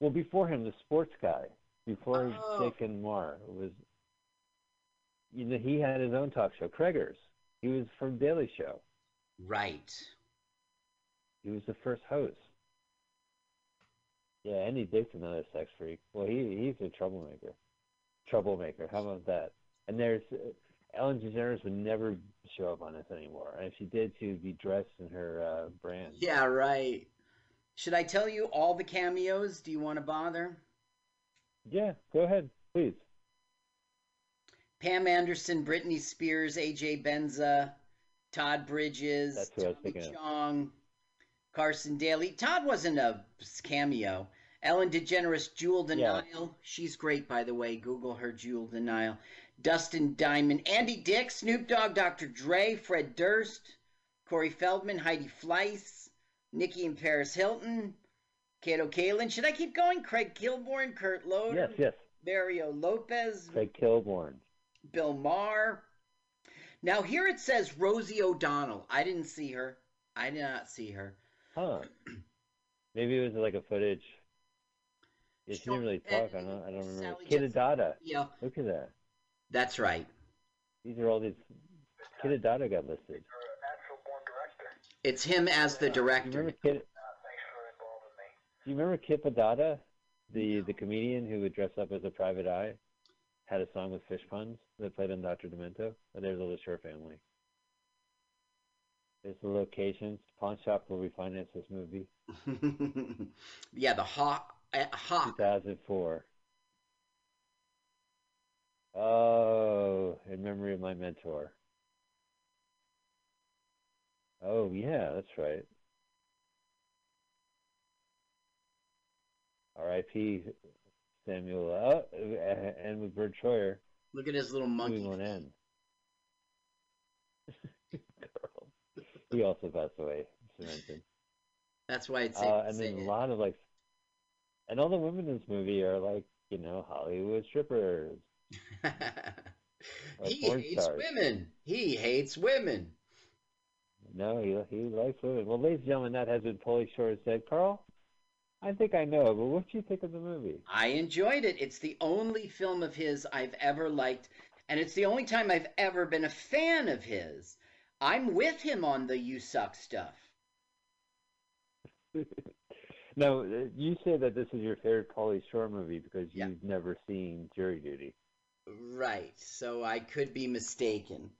well before him, the sports guy. Before Oh. Dick and Mar was, you know, he had his own talk show, Craigers. He was from Daily Show. Right. He was the first host. Yeah, Andy Dick's another sex freak. Well, he he's a troublemaker. Troublemaker. How about that? And there's uh, Ellen DeGeneres would never show up on this anymore. And if she did, she would be dressed in her uh, brand. Yeah, right. Should I tell you all the cameos? Do you want to bother? Yeah, go ahead, please. Pam Anderson, Britney Spears, AJ Benza, Todd Bridges, That's who I was Tommy. Chong, Carson Daly. Todd wasn't a cameo. Ellen DeGeneres, Jewel Yeah. Denial. She's great, by the way. Google her, Jewel De'Nyle. Dustin Diamond, Andy Dick, Snoop Dogg, Dr. Dre, Fred Durst, Corey Feldman, Heidi Fleiss, Nicky and Paris Hilton, Kato Kaelin. Should I keep going? Craig Kilborn, Kurt Loder, Yes, yes. Mario Lopez, Craig Kilborn. Bill Maher. Now here it says Rosie O'Donnell. I didn't see her. I did not see her. Huh. Maybe it was like a footage. Yeah, she didn't really talk. I don't. I don't remember. Sally Kid Yeah, Look at that. that's right. These are all these. Kip Addotta got listed. It's him as the Do you director. remember Kid? Do you remember Kip Addotta, the the comedian who would dress up as a private eye, had a song with fish puns that played on Doctor Demento. But there's the Shore family. There's the locations, pawn shop where we financed this movie, yeah, the Hawk. Uh, Hawk. 2004. Oh, in memory of my mentor. Oh yeah, that's right. R.I.P. Samuel. Oh, and with Bert Troyer. Look at his little monkey. won't end. Girl. He also passed away. That's why it's safe Uh, and then a lot of like, and all the women in this movie are like, you know, Hollywood strippers. he hates stars. women. He hates women. No, he he likes women. Well, ladies and gentlemen, that has been Pauly Shore said. Carl, I think I know, but what do you think of the movie? I enjoyed it. It's the only film of his I've ever liked, and it's the only time I've ever been a fan of his. I'm with him on the you suck stuff. now, uh, you say that this is your favorite Pauly Shore movie because Yeah. you've never seen Jury Duty. Right. So I could be mistaken.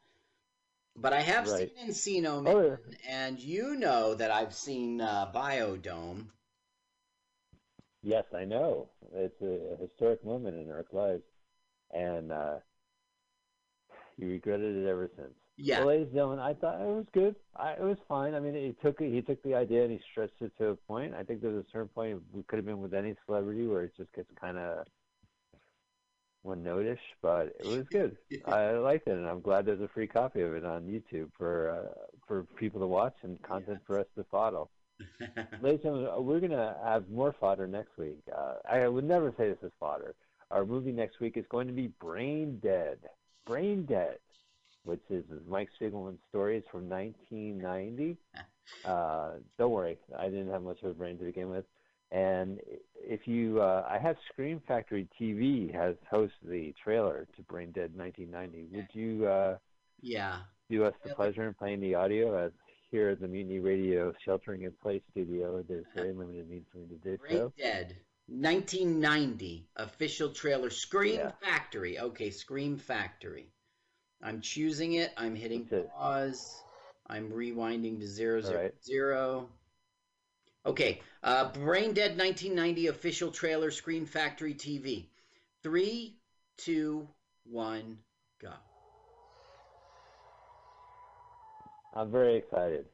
But I have Right. seen Encino Oh, Man, and you know that I've seen uh, Biodome. Yes, I know. It's a, a historic moment in our lives, and uh, you regretted it ever since. Yeah. Well, ladies and gentlemen, I thought it was good. I, it was fine. I mean, he took it, he took the idea and he stretched it to a point. I think there's a certain point we could have been with any celebrity where it just gets kind of one notish, but it was good. I liked it, and I'm glad there's a free copy of it on YouTube for uh, for people to watch and content for us to follow. Ladies and gentlemen, uh, we're going to have more fodder next week. Uh, I would never say this is fodder. Our movie next week is going to be Brain Dead. Brain Dead, which is Mike Spiegelman's stories from 1990. Uh, don't worry, I didn't have much of a brain to begin with. And if you, uh, I have Scream Factory TV has hosted the trailer to Brain Dead 1990. Would you uh, yeah. do us the pleasure in playing the audio as here at the Mutiny Radio Sheltering in Place studio? There's very limited means for me to do Brain so. Dead. 1990 official trailer. Scream Yeah. Factory. Okay, Scream Factory. I'm choosing it. I'm hitting pause. I'm rewinding to zero zero right. zero. Okay, uh, Brain Dead 1990 official trailer. Scream Factory TV. Three, two, one, go. I'm very excited.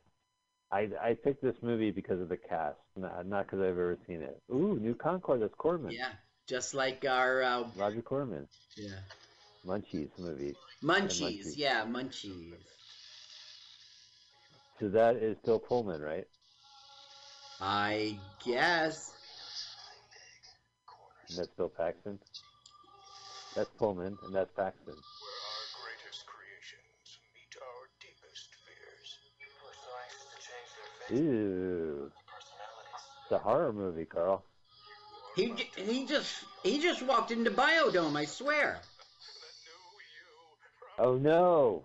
I I picked this movie because of the cast, not not because I've ever seen it. Ooh, New Concorde. That's Corman. Yeah, just like our uh, Roger Corman. yeah Munchies movie. Munchies. Munchies. Yeah, Munchies. So that is Bill Pullman, right? I guess. And that's Bill Paxton. That's Pullman, and that's Paxton. Ooh, it's a horror movie, Carl. He he just he just walked into Biodome. I swear. Oh no!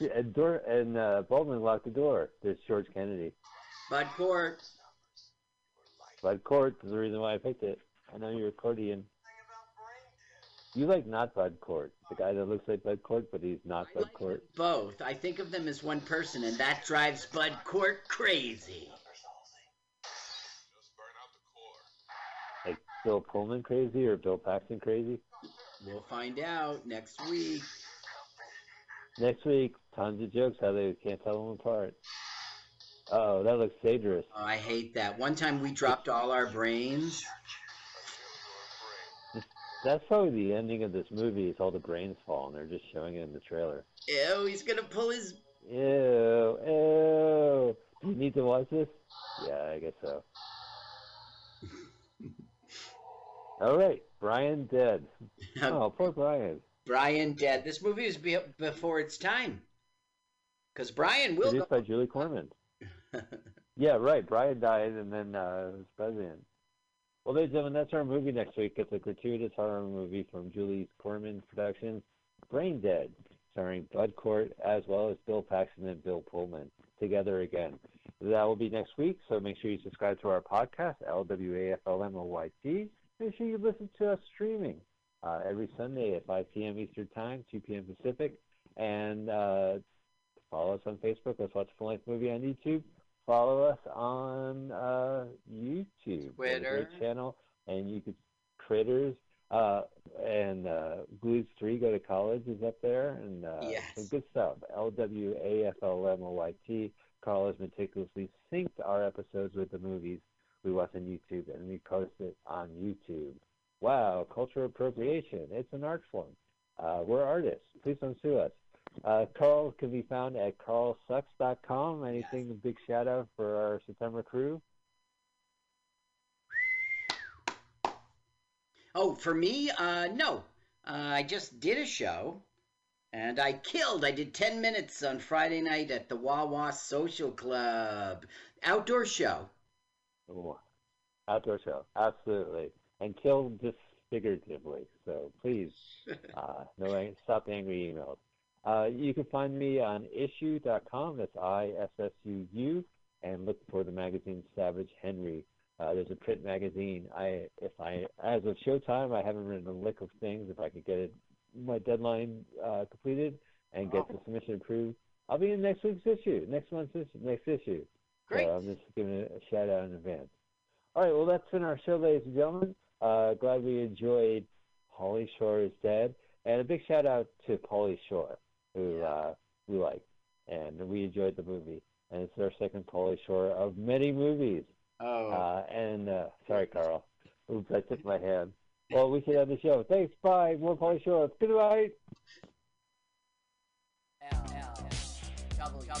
And door and uh, Baldwin locked the door. There's George Kennedy. Bud Cort. Bud Cort is the reason why I picked it. I know you're accordion. You like not Bud Cort, the guy that looks like Bud Cort, but he's not Bud Cort. Both. I think of them as one person, and that drives Bud Cort crazy. Like Bill Pullman crazy or Bill Paxton crazy? We'll find out next week. Next week, tons of jokes how they can't tell them apart. Oh, that looks dangerous. Oh, I hate that. One time we dropped all our brains. That's probably the ending of this movie. Is all the brains fall, and they're just showing it in the trailer. Ew, he's gonna pull his. Ew, ew. Do you need to watch this? Yeah, I guess so. All right, Brian dead. Oh, poor Brian. Brian dead. This movie was be- before its time. Because Brian will Produced go. by Julie Corman. Yeah, right. Brian died, and then uh, was president. Well, ladies and gentlemen, that's our movie next week. It's a gratuitous horror movie from Julie Corman Productions, Brain Dead, starring Bud Cort as well as Bill Paxton and Bill Pullman together again. That will be next week, so make sure you subscribe to our podcast, LWAFLMOYT. Make sure you listen to us streaming uh, every Sunday at 5 p.m. Eastern Time, 2 p.m. Pacific, and uh, follow us on Facebook. Let's watch a full-length movie on YouTube. Follow us on uh, YouTube, We have a Twitter. great channel, and you could critters uh, and uh, Blues Three Go to College is up there, and uh, Yes. some good stuff. L W A F L M O Y T. Carl has meticulously synced our episodes with the movies we watch on YouTube, and we post it on YouTube. Wow, cultural appropriation. It's an art form. Uh, we're artists. Please don't sue us. Uh, Carl can be found at carlsucks.com. Anything, a big shout out for our September crew? Oh, for me, uh, no. Uh, I just did a show, and I killed. I did 10 minutes on Friday night at the Wawa Social Club. Outdoor show. Oh, outdoor show, absolutely, and kill just figuratively. So please, uh, no, stop angry emails. Uh, you can find me on issuu.com. That's I S S U U, and look for the magazine Savage Henry. Uh, there's a print magazine. I, if I, as of Showtime, I haven't written a lick of things. If I could get it, my deadline uh, completed and get the submission approved, I'll be in next week's issue, next month's issue, next issue. Great. So I'm just giving a shout out in advance. All right, well, that's been our show, ladies and gentlemen. Uh, glad we enjoyed Pauly Shore is Dead. And a big shout out to Pauly Shore, who uh, we like. And we enjoyed the movie. And it's our second Pauly Shore of many movies. Oh. Uh, and uh, sorry, Carl. Oops, I took my hand. Well, we should end the show. Thanks. Bye. More Pauly Shore. Good night. L L double double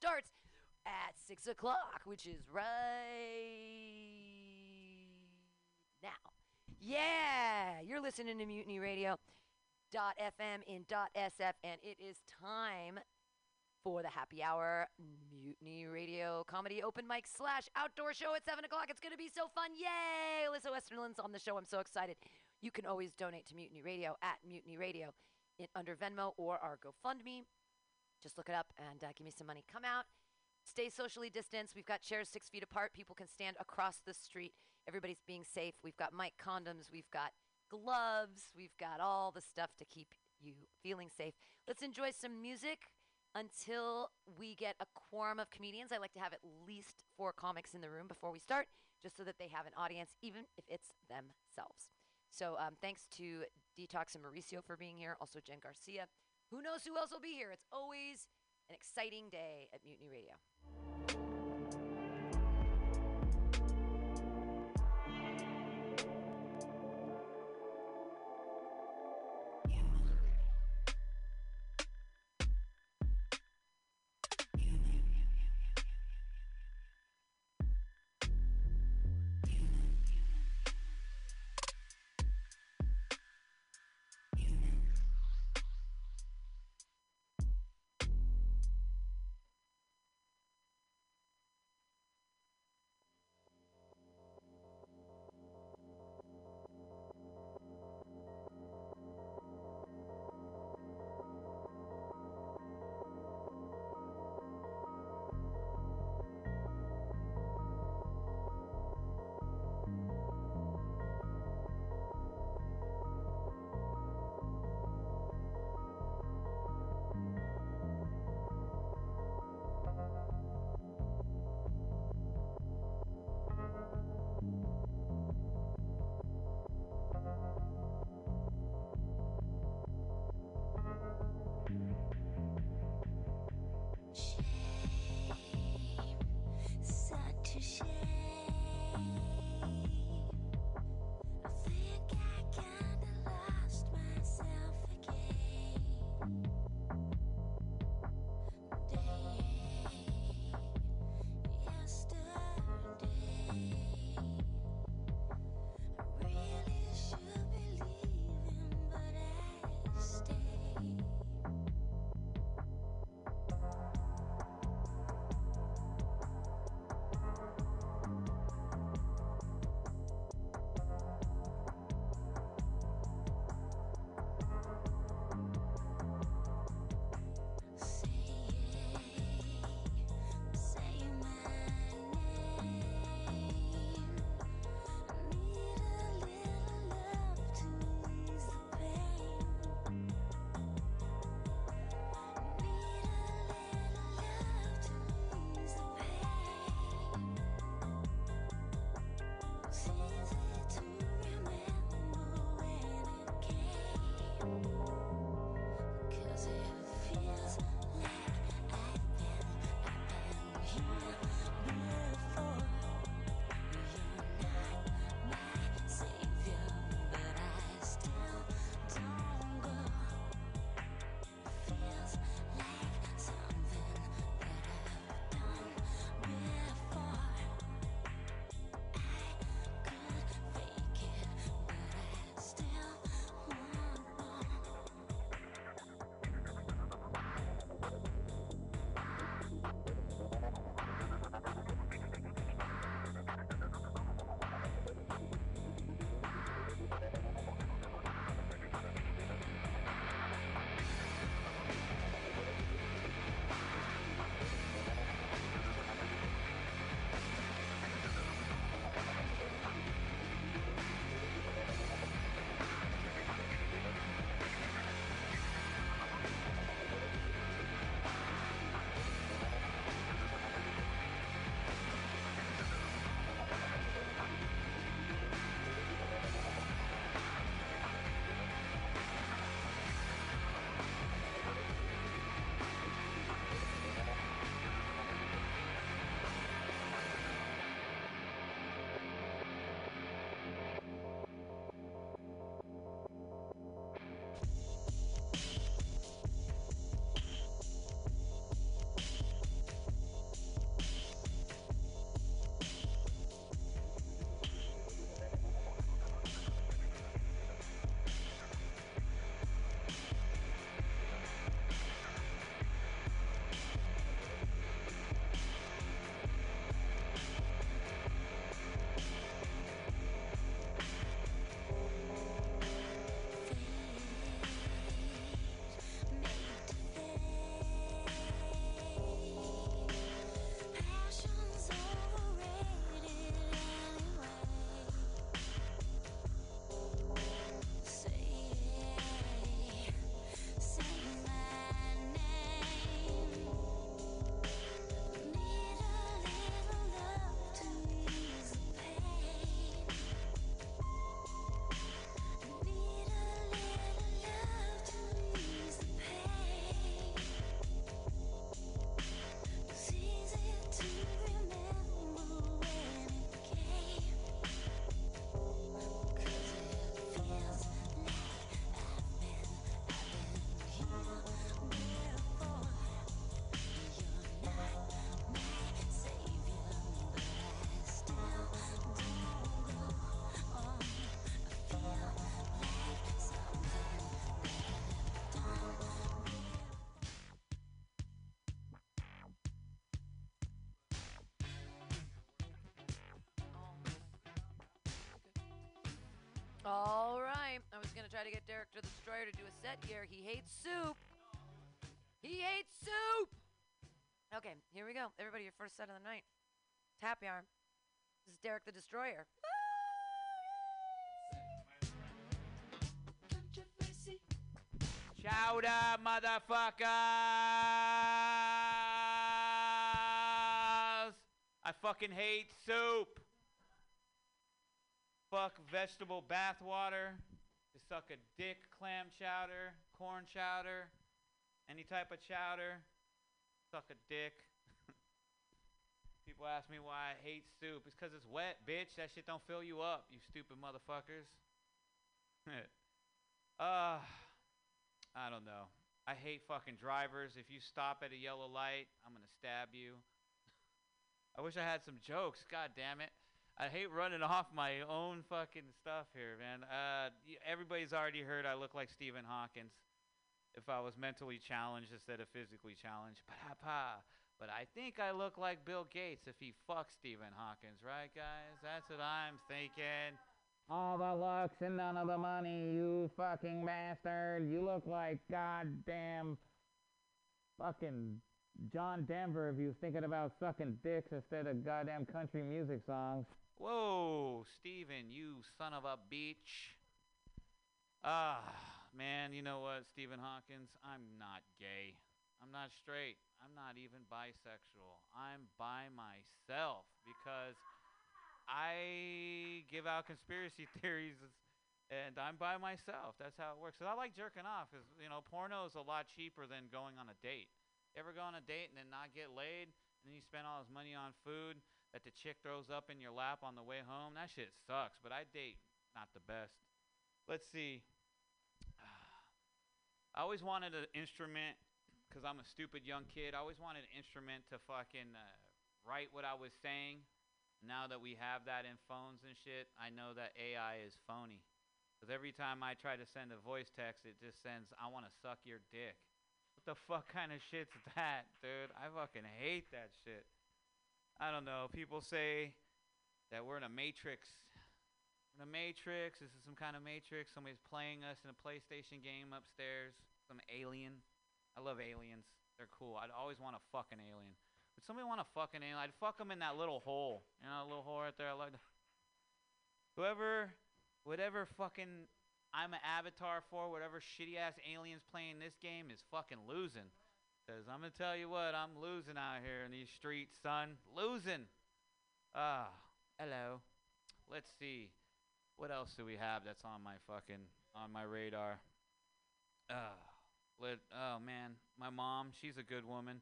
Starts at 6 o'clock, which is right now. Yeah, you're listening to Mutiny Radio. Dot FM in dot SF, and it is time for the happy hour Mutiny Radio comedy open mic slash outdoor show at 7 o'clock. It's going to be so fun. Yay! Alyssa Westerland's on the show. I'm so excited. You can always donate to Mutiny Radio at Mutiny Radio in, under Venmo or our GoFundMe. Just look it up and uh, give me some money. Come out, stay socially distanced. We've got chairs six feet apart. People can stand across the street. Everybody's being safe. We've got mic condoms. We've got gloves. We've got all the stuff to keep you feeling safe. Let's enjoy some music until we get a quorum of comedians. I like to have at least four comics in the room before we start, just so that they have an audience, even if it's themselves. So um, thanks to Detox and Mauricio for being here. Also Jen Garcia. Who knows who else will be here? It's always an exciting day at Mutiny Radio. All right. I was going to try to get Derek the Destroyer to do a set here. He hates soup. He hates soup. Okay, here we go. Everybody, your first set of the night. Happy hour. This is Derek the Destroyer. Chowder, motherfuckers! I fucking hate soup. Fuck vegetable bathwater. To suck a dick, clam chowder, corn chowder, any type of chowder. Suck a dick. People ask me why I hate soup. It's because it's wet, bitch. That shit don't fill you up, you stupid motherfuckers. uh, I don't know. I hate fucking drivers. If you stop at a yellow light, I'm gonna stab you. I wish I had some jokes. God damn it. I hate running off my own fucking stuff here, man. Uh, everybody's already heard I look like Stephen Hawkins if I was mentally challenged instead of physically challenged. Pa-pa. But I think I look like Bill Gates if he fucks Stephen Hawkins, right, guys? That's what I'm thinking. All the looks and none of the money, you fucking bastard. You look like goddamn fucking John Denver if you was thinking about sucking dicks instead of goddamn country music songs. Whoa, Steven, you son of a bitch. Ah, man, you know what, Stephen Hawkins? I'm not gay. I'm not straight. I'm not even bisexual. I'm by myself because I give out conspiracy theories and I'm by myself. That's how it works. 'Cause I like jerking off because, you know, porno is a lot cheaper than going on a date. You ever go on a date and then not get laid? And then you spend all this money on food that the chick throws up in your lap on the way home? That shit sucks. But I date not the best. Let's see. I always wanted an instrument because I'm a stupid young kid. I always wanted an instrument to fucking uh, write what I was saying. Now that we have that in phones and shit, I know that AI is phony. Because every time I try to send a voice text, it just sends, I want to suck your dick. What the fuck kind of shit's that, dude? I fucking hate that shit. I don't know. People say that we're in a matrix. In a matrix. This is some kind of matrix. Somebody's playing us in a PlayStation game upstairs. Some alien. I love aliens. They're cool. I'd always want to fuck an alien. Would somebody want to fuck an alien? I'd fuck them in that little hole. You know, little hole right there. I like. Whoever, whatever fucking I'm an avatar for, whatever shitty ass aliens playing this game is fucking losing. Cause I'm gonna tell you what, I'm losing out here in these streets, son. Losing. Ah, hello. Let's see. What else do we have that's on my fucking on my radar? Ah, let. Oh man, my mom. She's a good woman.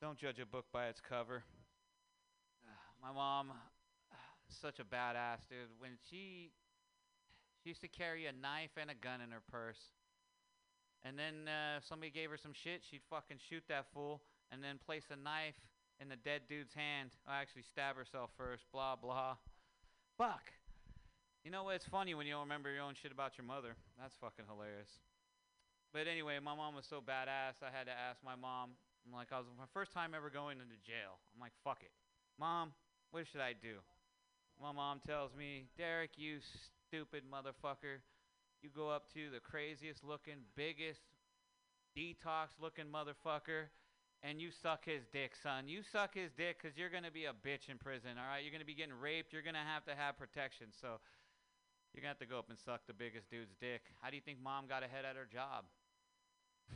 Don't judge a book by its cover. Ah, my mom, such a badass dude. When she she used to carry a knife and a gun in her purse. And then uh, somebody gave her some shit, she'd fucking shoot that fool and then place a knife in the dead dude's hand. Or actually stab herself first. Blah blah. Fuck. You know what? It's funny when you don't remember your own shit about your mother. That's fucking hilarious. But anyway, my mom was so badass. I had to ask my mom. I'm like, I was my first time ever going into jail. I'm like, fuck it, mom. What should I do? My mom tells me, Derek, you stupid motherfucker. You go up to the craziest looking, biggest, detox looking motherfucker, and you suck his dick, son. You suck his dick because you're going to be a bitch in prison, all right? You're going to be getting raped. You're going to have to have protection. So you're going to have to go up and suck the biggest dude's dick. How do you think mom got ahead at her job?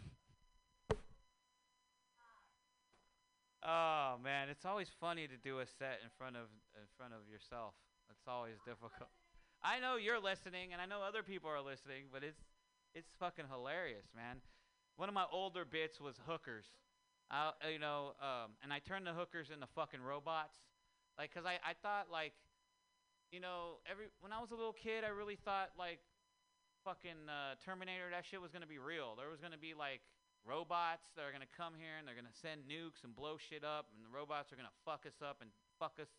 Oh man, it's always funny to do a set in front of in front of yourself. It's always difficult. I know you're listening, and I know other people are listening, but it's it's fucking hilarious, man. One of my older bits was hookers. I, you know, um, and I turned the hookers into fucking robots, like, cause I I thought like, you know, every when I was a little kid, I really thought like, fucking uh, Terminator, that shit was gonna be real. There was gonna be like robots that are gonna come here and they're gonna send nukes and blow shit up, and the robots are gonna fuck us up and fuck us,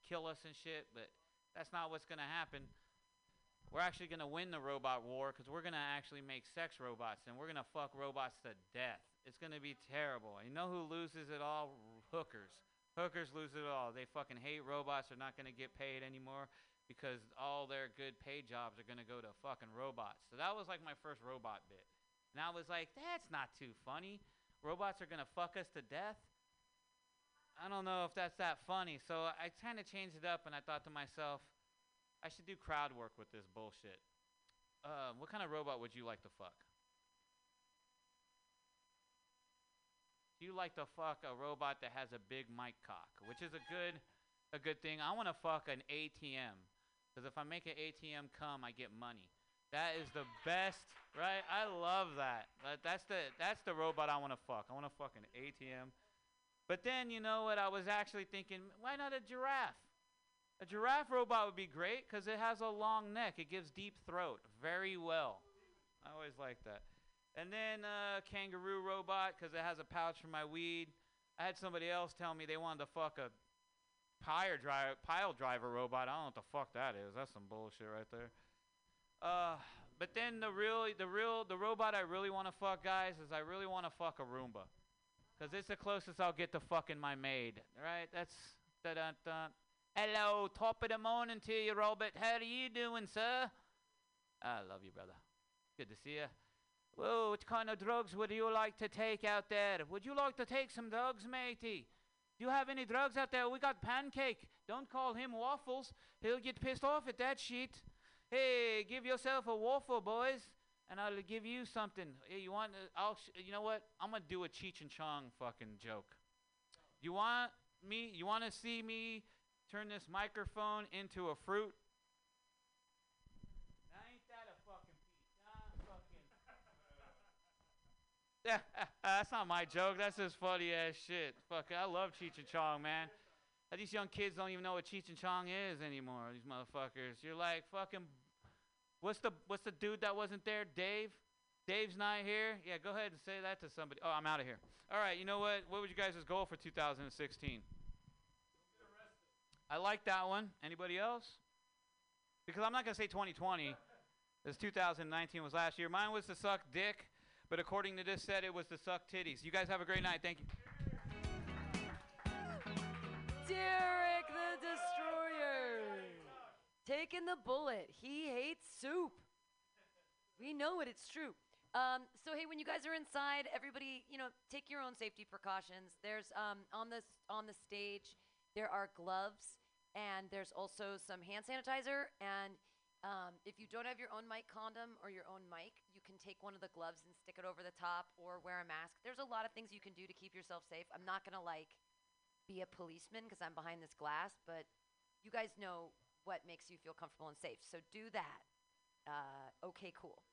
kill us and shit. But that's not what's gonna happen. We're actually gonna win the robot war because we're gonna actually make sex robots and we're gonna fuck robots to death. It's gonna be terrible. You know who loses it all? Hookers. Hookers lose it all. They fucking hate robots. They're not gonna get paid anymore. because all their good paid jobs are gonna go to fucking robots. So that was like my first robot bit, and I was like, that's not too funny. Robots are gonna fuck us to death. I don't know if that's that funny. So I kind of changed it up, and I thought to myself, I should do crowd work with this bullshit. Uh, what kind of robot would you like to fuck? Do you like to fuck a robot that has a big mic cock, which is a good, a good thing? I want to fuck an ATM, because if I make an ATM come, I get money. That is the best, right? I love that. That- That's the that's the robot I want to fuck. I want to fuck an ATM. But then you know what? I was actually thinking, why not a giraffe? A giraffe robot would be great because it has a long neck. It gives deep throat very well. I always like that. And then uh, kangaroo robot because it has a pouch for my weed. I had somebody else tell me they wanted to fuck a pile driver, pile driver robot. I don't know what the fuck that is. That's some bullshit right there. Uh, but then the real, the real, the robot I really want to fuck, guys, is I really want to fuck a Roomba, cause it's the closest I'll get to fucking my maid. Right? That's da da da. Hello, top of the morning to you, Robert. How are you doing, sir? I love you, brother. Good to see you. Whoa, what kind of drugs would you like to take out there? Would you like to take some drugs, matey? Do you have any drugs out there? We got Pancake. Don't call him Waffles. He'll get pissed off at that shit. Hey, give yourself a waffle, boys, and I'll give you something. Hey, you want? Uh, I'll. Sh- you know what? I'm gonna do a Cheech and Chong fucking joke. You want me? You want to see me turn this microphone into a fruit? Now ain't that a fucking? Nah, fucking. That's not my joke. That's just funny ass shit. Fuck, I love Cheech and Chong, man. These young kids don't even know what Cheech and Chong is anymore. These motherfuckers. You're like fucking. What's the What's the dude that wasn't there? Dave. Dave's not here. Yeah, go ahead and say that to somebody. Oh, I'm out of here. All right. You know what? What would you guys' goal for 2016? I like that one. Anybody else? Because I'm not gonna say 2020. This 2019 was last year. Mine was to suck dick, but according to this set, it was to suck titties. You guys have a great night. Thank you. Derek the Destroyer. Taking the bullet. He hates soup. We know it, it's true. Um, so hey, when you guys are inside, everybody, you know, take your own safety precautions. There's um, on the on the stage, there are gloves, and there's also some hand sanitizer. And um, if you don't have your own mic condom or your own mic, you can take one of the gloves and stick it over the top, or wear a mask. There's a lot of things you can do to keep yourself safe. I'm not gonna like be a policeman because I'm behind this glass, but you guys know what makes you feel comfortable and safe. So do that. Uh, okay, cool.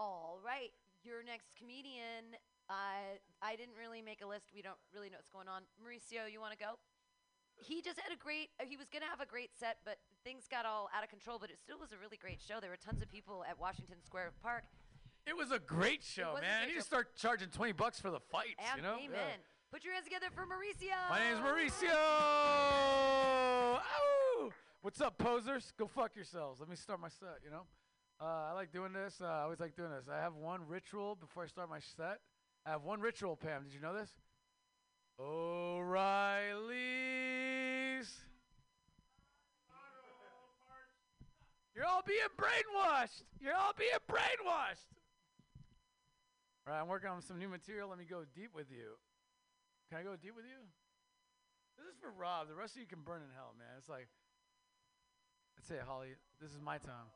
All right, your next comedian. Uh, I didn't really make a list. We don't really know what's going on. Mauricio, you want to go? He just had a great. Uh, he was gonna have a great set, but things got all out of control. But it still was a really great show. There were tons of people at Washington Square Park. It was a great show, man. Great need to show. start charging 20 bucks for the fights, Am- you know? amen. Yeah. Put your hands together for Mauricio. My name's Mauricio. Ow! What's up, posers? Go fuck yourselves. Let me start my set, you know? Uh, I like doing this. Uh, I always like doing this. I have one ritual before I start my set. I have one ritual, Pam. Did you know this? O'Reilly's. You're all being brainwashed. You're all being brainwashed. All right, I'm working on some new material. Let me go deep with you. Can I go deep with you? This is for Rob. The rest of you can burn in hell, man. It's like, that's it, Holly. This is my time.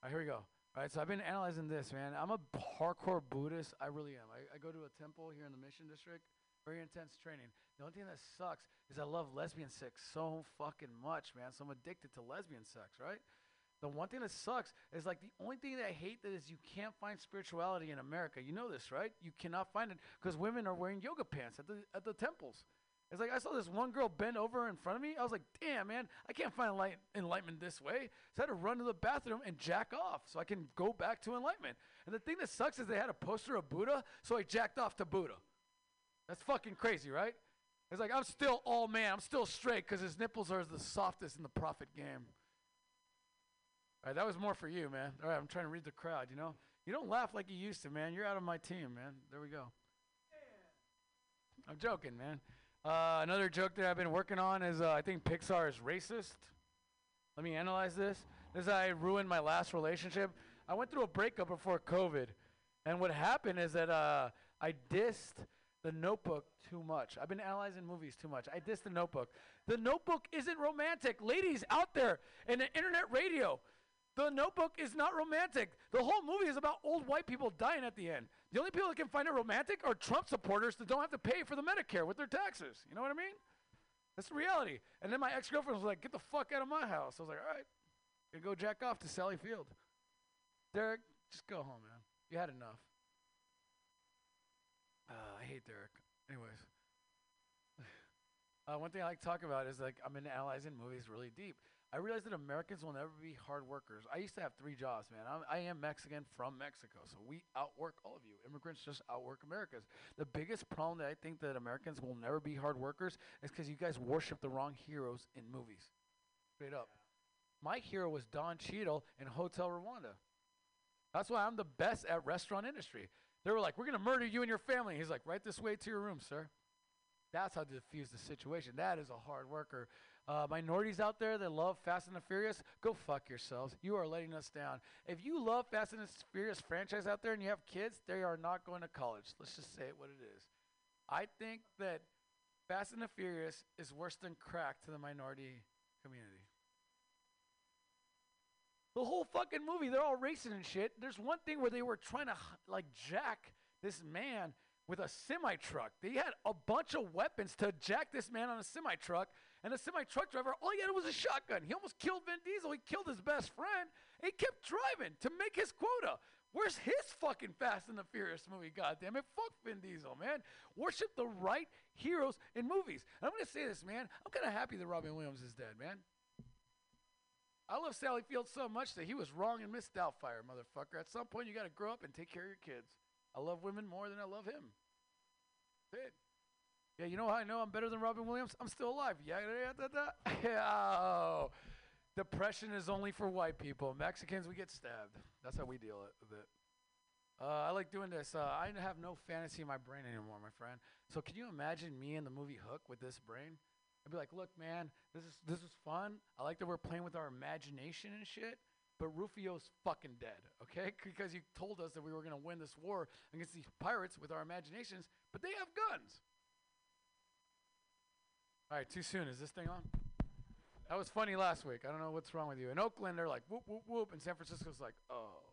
All right, here we go. All right, so I've been analyzing this, man. I'm a hardcore Buddhist. I really am. I, I go to a temple here in the Mission District. Very intense training. The only thing that sucks is I love lesbian sex so fucking much, man. So I'm addicted to lesbian sex, right? The one thing that sucks is like the only thing that I hate that is you can't find spirituality in America. You know this, right? You cannot find it because women are wearing yoga pants at the at the temples. It's like I saw this one girl bend over in front of me. I was like, damn, man, I can't find enlight- enlightenment this way. So I had to run to the bathroom and jack off so I can go back to enlightenment. And the thing that sucks is they had a poster of Buddha, so I jacked off to Buddha. That's fucking crazy, right? It's like I'm still all man. I'm still straight because his nipples are the softest in the prophet game. All right, that was more for you, man. All right, I'm trying to read the crowd. You know, you don't laugh like you used to, man. You're out of my team, man. There we go. I'm joking, man. Uh, another joke that I've been working on is uh, I think Pixar is racist. Let me analyze this. This is I ruined my last relationship. I went through a breakup before COVID, and what happened is that uh, I dissed the Notebook too much. I've been analyzing movies too much. I dissed the Notebook. The Notebook isn't romantic, ladies out there in the internet radio. The Notebook is not romantic. The whole movie is about old white people dying at the end. The only people that can find it romantic are Trump supporters that don't have to pay for the Medicare with their taxes. You know what I mean? That's the reality. And then my ex girlfriend was like, "Get the fuck out of my house." I was like, "All right, gonna go jack off to Sally Field." Derek, just go home, man. You had enough. Uh, I hate Derek. Anyways, uh, one thing I like to talk about is like I'm into analyzing movies really deep. I realize that Americans will never be hard workers. I used to have three jobs, man. I'm, I am Mexican from Mexico, so we outwork all of you. Immigrants just outwork Americans. The biggest problem that I think that Americans will never be hard workers is because you guys worship the wrong heroes in movies. Straight up. My hero was Don Cheadle in Hotel Rwanda. That's why I'm the best at restaurant industry. They were like, "We're gonna murder you and your family." He's like, "Right this way to your room, sir." That's how to diffuse the situation. That is a hard worker. Uh, minorities out there that love Fast and the Furious, go fuck yourselves. You are letting us down. If you love Fast and the Furious franchise out there and you have kids, they are not going to college. Let's just say it what it is. I think that Fast and the Furious is worse than crack to the minority community. The whole fucking movie, they're all racing and shit. There's one thing where they were trying to like jack this man with a semi truck. They had a bunch of weapons to jack this man on a semi truck, and the semi truck driver, all he had was a shotgun. He almost killed Vin Diesel. He killed his best friend. He kept driving to make his quota. Where's his fucking Fast and the Furious movie? God damn it! Fuck Vin Diesel, man. Worship the right heroes in movies. And I'm gonna say this, man. I'm kind of happy that Robin Williams is dead, man. I love Sally Field so much that he was wrong in Miss Doubtfire, motherfucker. At some point, you got to grow up and take care of your kids. I love women more than I love him. That's it. Yeah, you know how I know I'm better than Robin Williams? I'm still alive. Yeah, yeah, yeah, yeah. Oh, depression is only for white people. Mexicans, we get stabbed. That's how we deal with it. Uh, I like doing this. Uh, I have no fantasy in my brain anymore, my friend. So can you imagine me in the movie Hook with this brain? I'd be like, look, man, this is this is fun. I like that we're playing with our imagination and shit. But Rufio's fucking dead, okay? Because you told us that we were gonna win this war against these pirates with our imaginations, but they have guns. All right, too soon. Is this thing on? That was funny last week. I don't know what's wrong with you. In Oakland, they're like whoop whoop whoop, and San Francisco's like oh.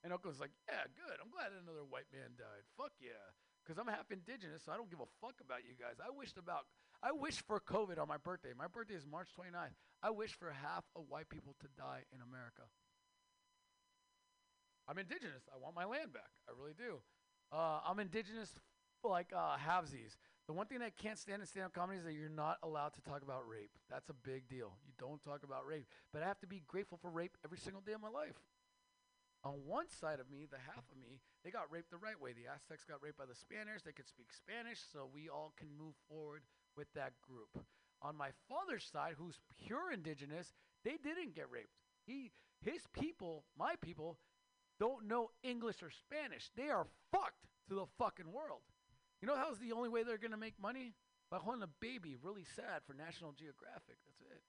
And Oakland's like, yeah, good. I'm glad another white man died. Fuck yeah. Because I'm half indigenous, so I don't give a fuck about you guys. I wished about, I wish for COVID on my birthday. My birthday is March 29th. I wish for half of white people to die in America. I'm indigenous. I want my land back. I really do. Uh, I'm indigenous like uh, halvesies. The one thing I can't stand in stand-up comedy is that you're not allowed to talk about rape. That's a big deal. You don't talk about rape. But I have to be grateful for rape every single day of my life. On one side of me, the half of me, they got raped the right way. The Aztecs got raped by the Spaniards. They could speak Spanish, so we all can move forward with that group. On my father's side, who's pure indigenous, they didn't get raped. He, his people, my people, don't know English or Spanish. They are fucked to the fucking world. You know how's the only way they're gonna make money? By holding a baby really sad for National Geographic. That's it.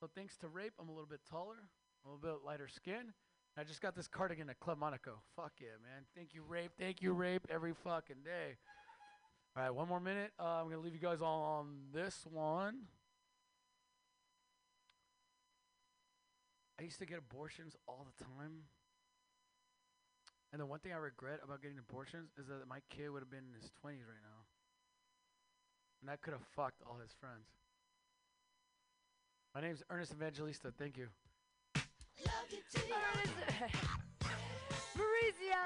So thanks to rape, I'm a little bit taller, a little bit lighter skin. I just got this cardigan at Club Monaco. Fuck yeah, man. Thank you, rape. Thank you, rape, every fucking day. All right, one more minute. Uh, I'm gonna leave you guys all on this one. I used to get abortions all the time. And the one thing I regret about getting abortions is that my kid would have been in his 20s right now. And I could have fucked all his friends. My name's Ernest Evangelista. Thank you. Mauricio!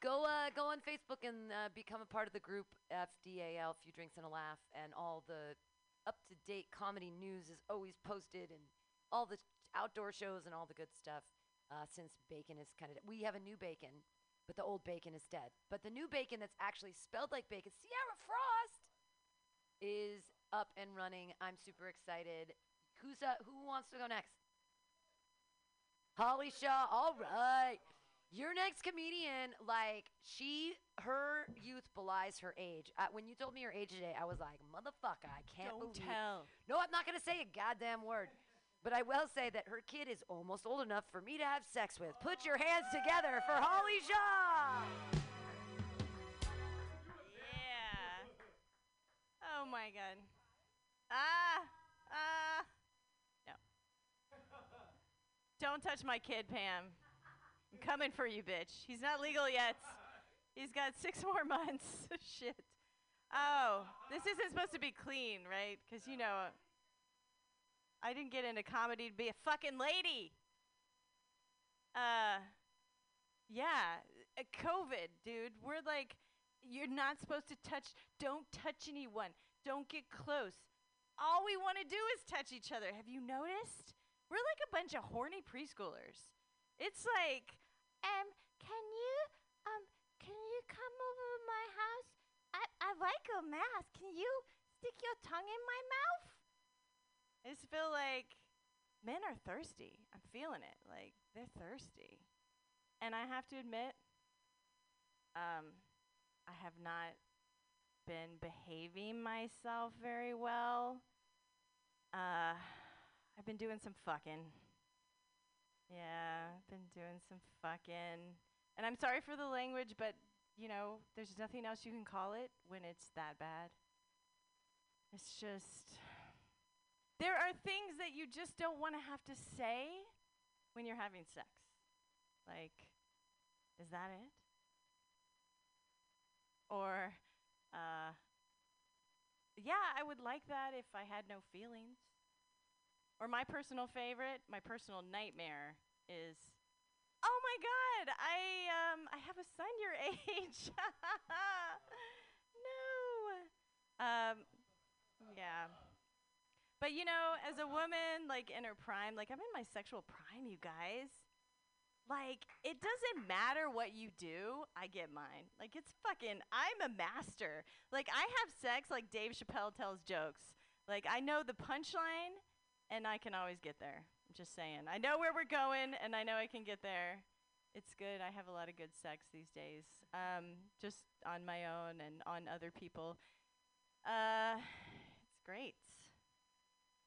Go, uh, go on Facebook and uh, become a part of the group FDAL, Few Drinks and a Laugh, and all the up-to-date comedy news is always posted, and all the outdoor shows and all the good stuff. Uh, since bacon is kind of, we have a new bacon, but the old bacon is dead. But the new bacon that's actually spelled like bacon, Sierra Frost, is up and running. I'm super excited. Who's uh, who wants to go next? Holly Shaw. All right. Your next comedian, like she, her youth belies her age. Uh, when you told me her age today, I was like, motherfucker, I can't Don't believe. tell. No, I'm not gonna say a goddamn word. But I will say that her kid is almost old enough for me to have sex with. Put your hands together for Holly Shaw. Yeah. Oh my god. Ah. Ah. No. Don't touch my kid, Pam. I'm coming for you, bitch. He's not legal yet. He's got six more months. Shit. Oh, this isn't supposed to be clean, right? Because, you know, I didn't get into comedy to be a fucking lady. Uh, yeah, uh, COVID, dude. We're like, you're not supposed to touch. Don't touch anyone. Don't get close. All we want to do is touch each other. Have you noticed? We're like a bunch of horny preschoolers. It's like, um, can you, um, can you come over to my house? I, I like a mask. Can you stick your tongue in my mouth? I just feel like men are thirsty. I'm feeling it. Like they're thirsty. And I have to admit, um, I have not been behaving myself very well. Uh, I've been doing some fucking. Yeah, I've been doing some fucking. And I'm sorry for the language, but you know, there's nothing else you can call it when it's that bad. It's just. There are things that you just don't want to have to say when you're having sex. Like, is that it? Or, uh, yeah, I would like that if I had no feelings. Or my personal favorite, my personal nightmare is, oh my God, I um I have a son your age. no. Um, yeah. But you know, as a woman, like in her prime, like I'm in my sexual prime, you guys. Like, it doesn't matter what you do, I get mine. Like, it's fucking, I'm a master. Like, I have sex like Dave Chappelle tells jokes. Like, I know the punchline, and I can always get there. I'm just saying. I know where we're going, and I know I can get there. It's good. I have a lot of good sex these days, um, just on my own and on other people. Uh, it's great.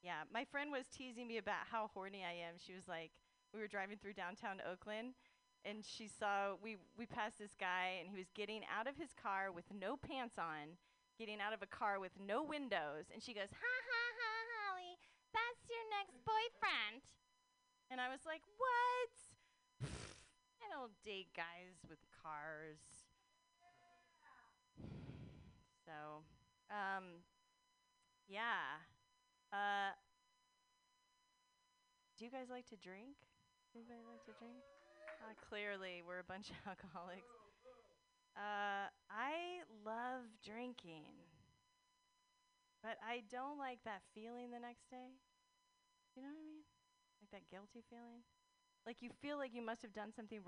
Yeah, my friend was teasing me about how horny I am. She was like, we were driving through downtown Oakland, and she saw we we passed this guy, and he was getting out of his car with no pants on, getting out of a car with no windows, and she goes, "Ha ha ha, Holly, that's your next boyfriend." And I was like, "What? I don't date guys with cars." So, um, yeah. Uh, do you guys like to drink? Anybody like to drink? Uh, clearly, we're a bunch of alcoholics. Uh, I love drinking, but I don't like that feeling the next day. You know what I mean? Like that guilty feeling. Like you feel like you must have done something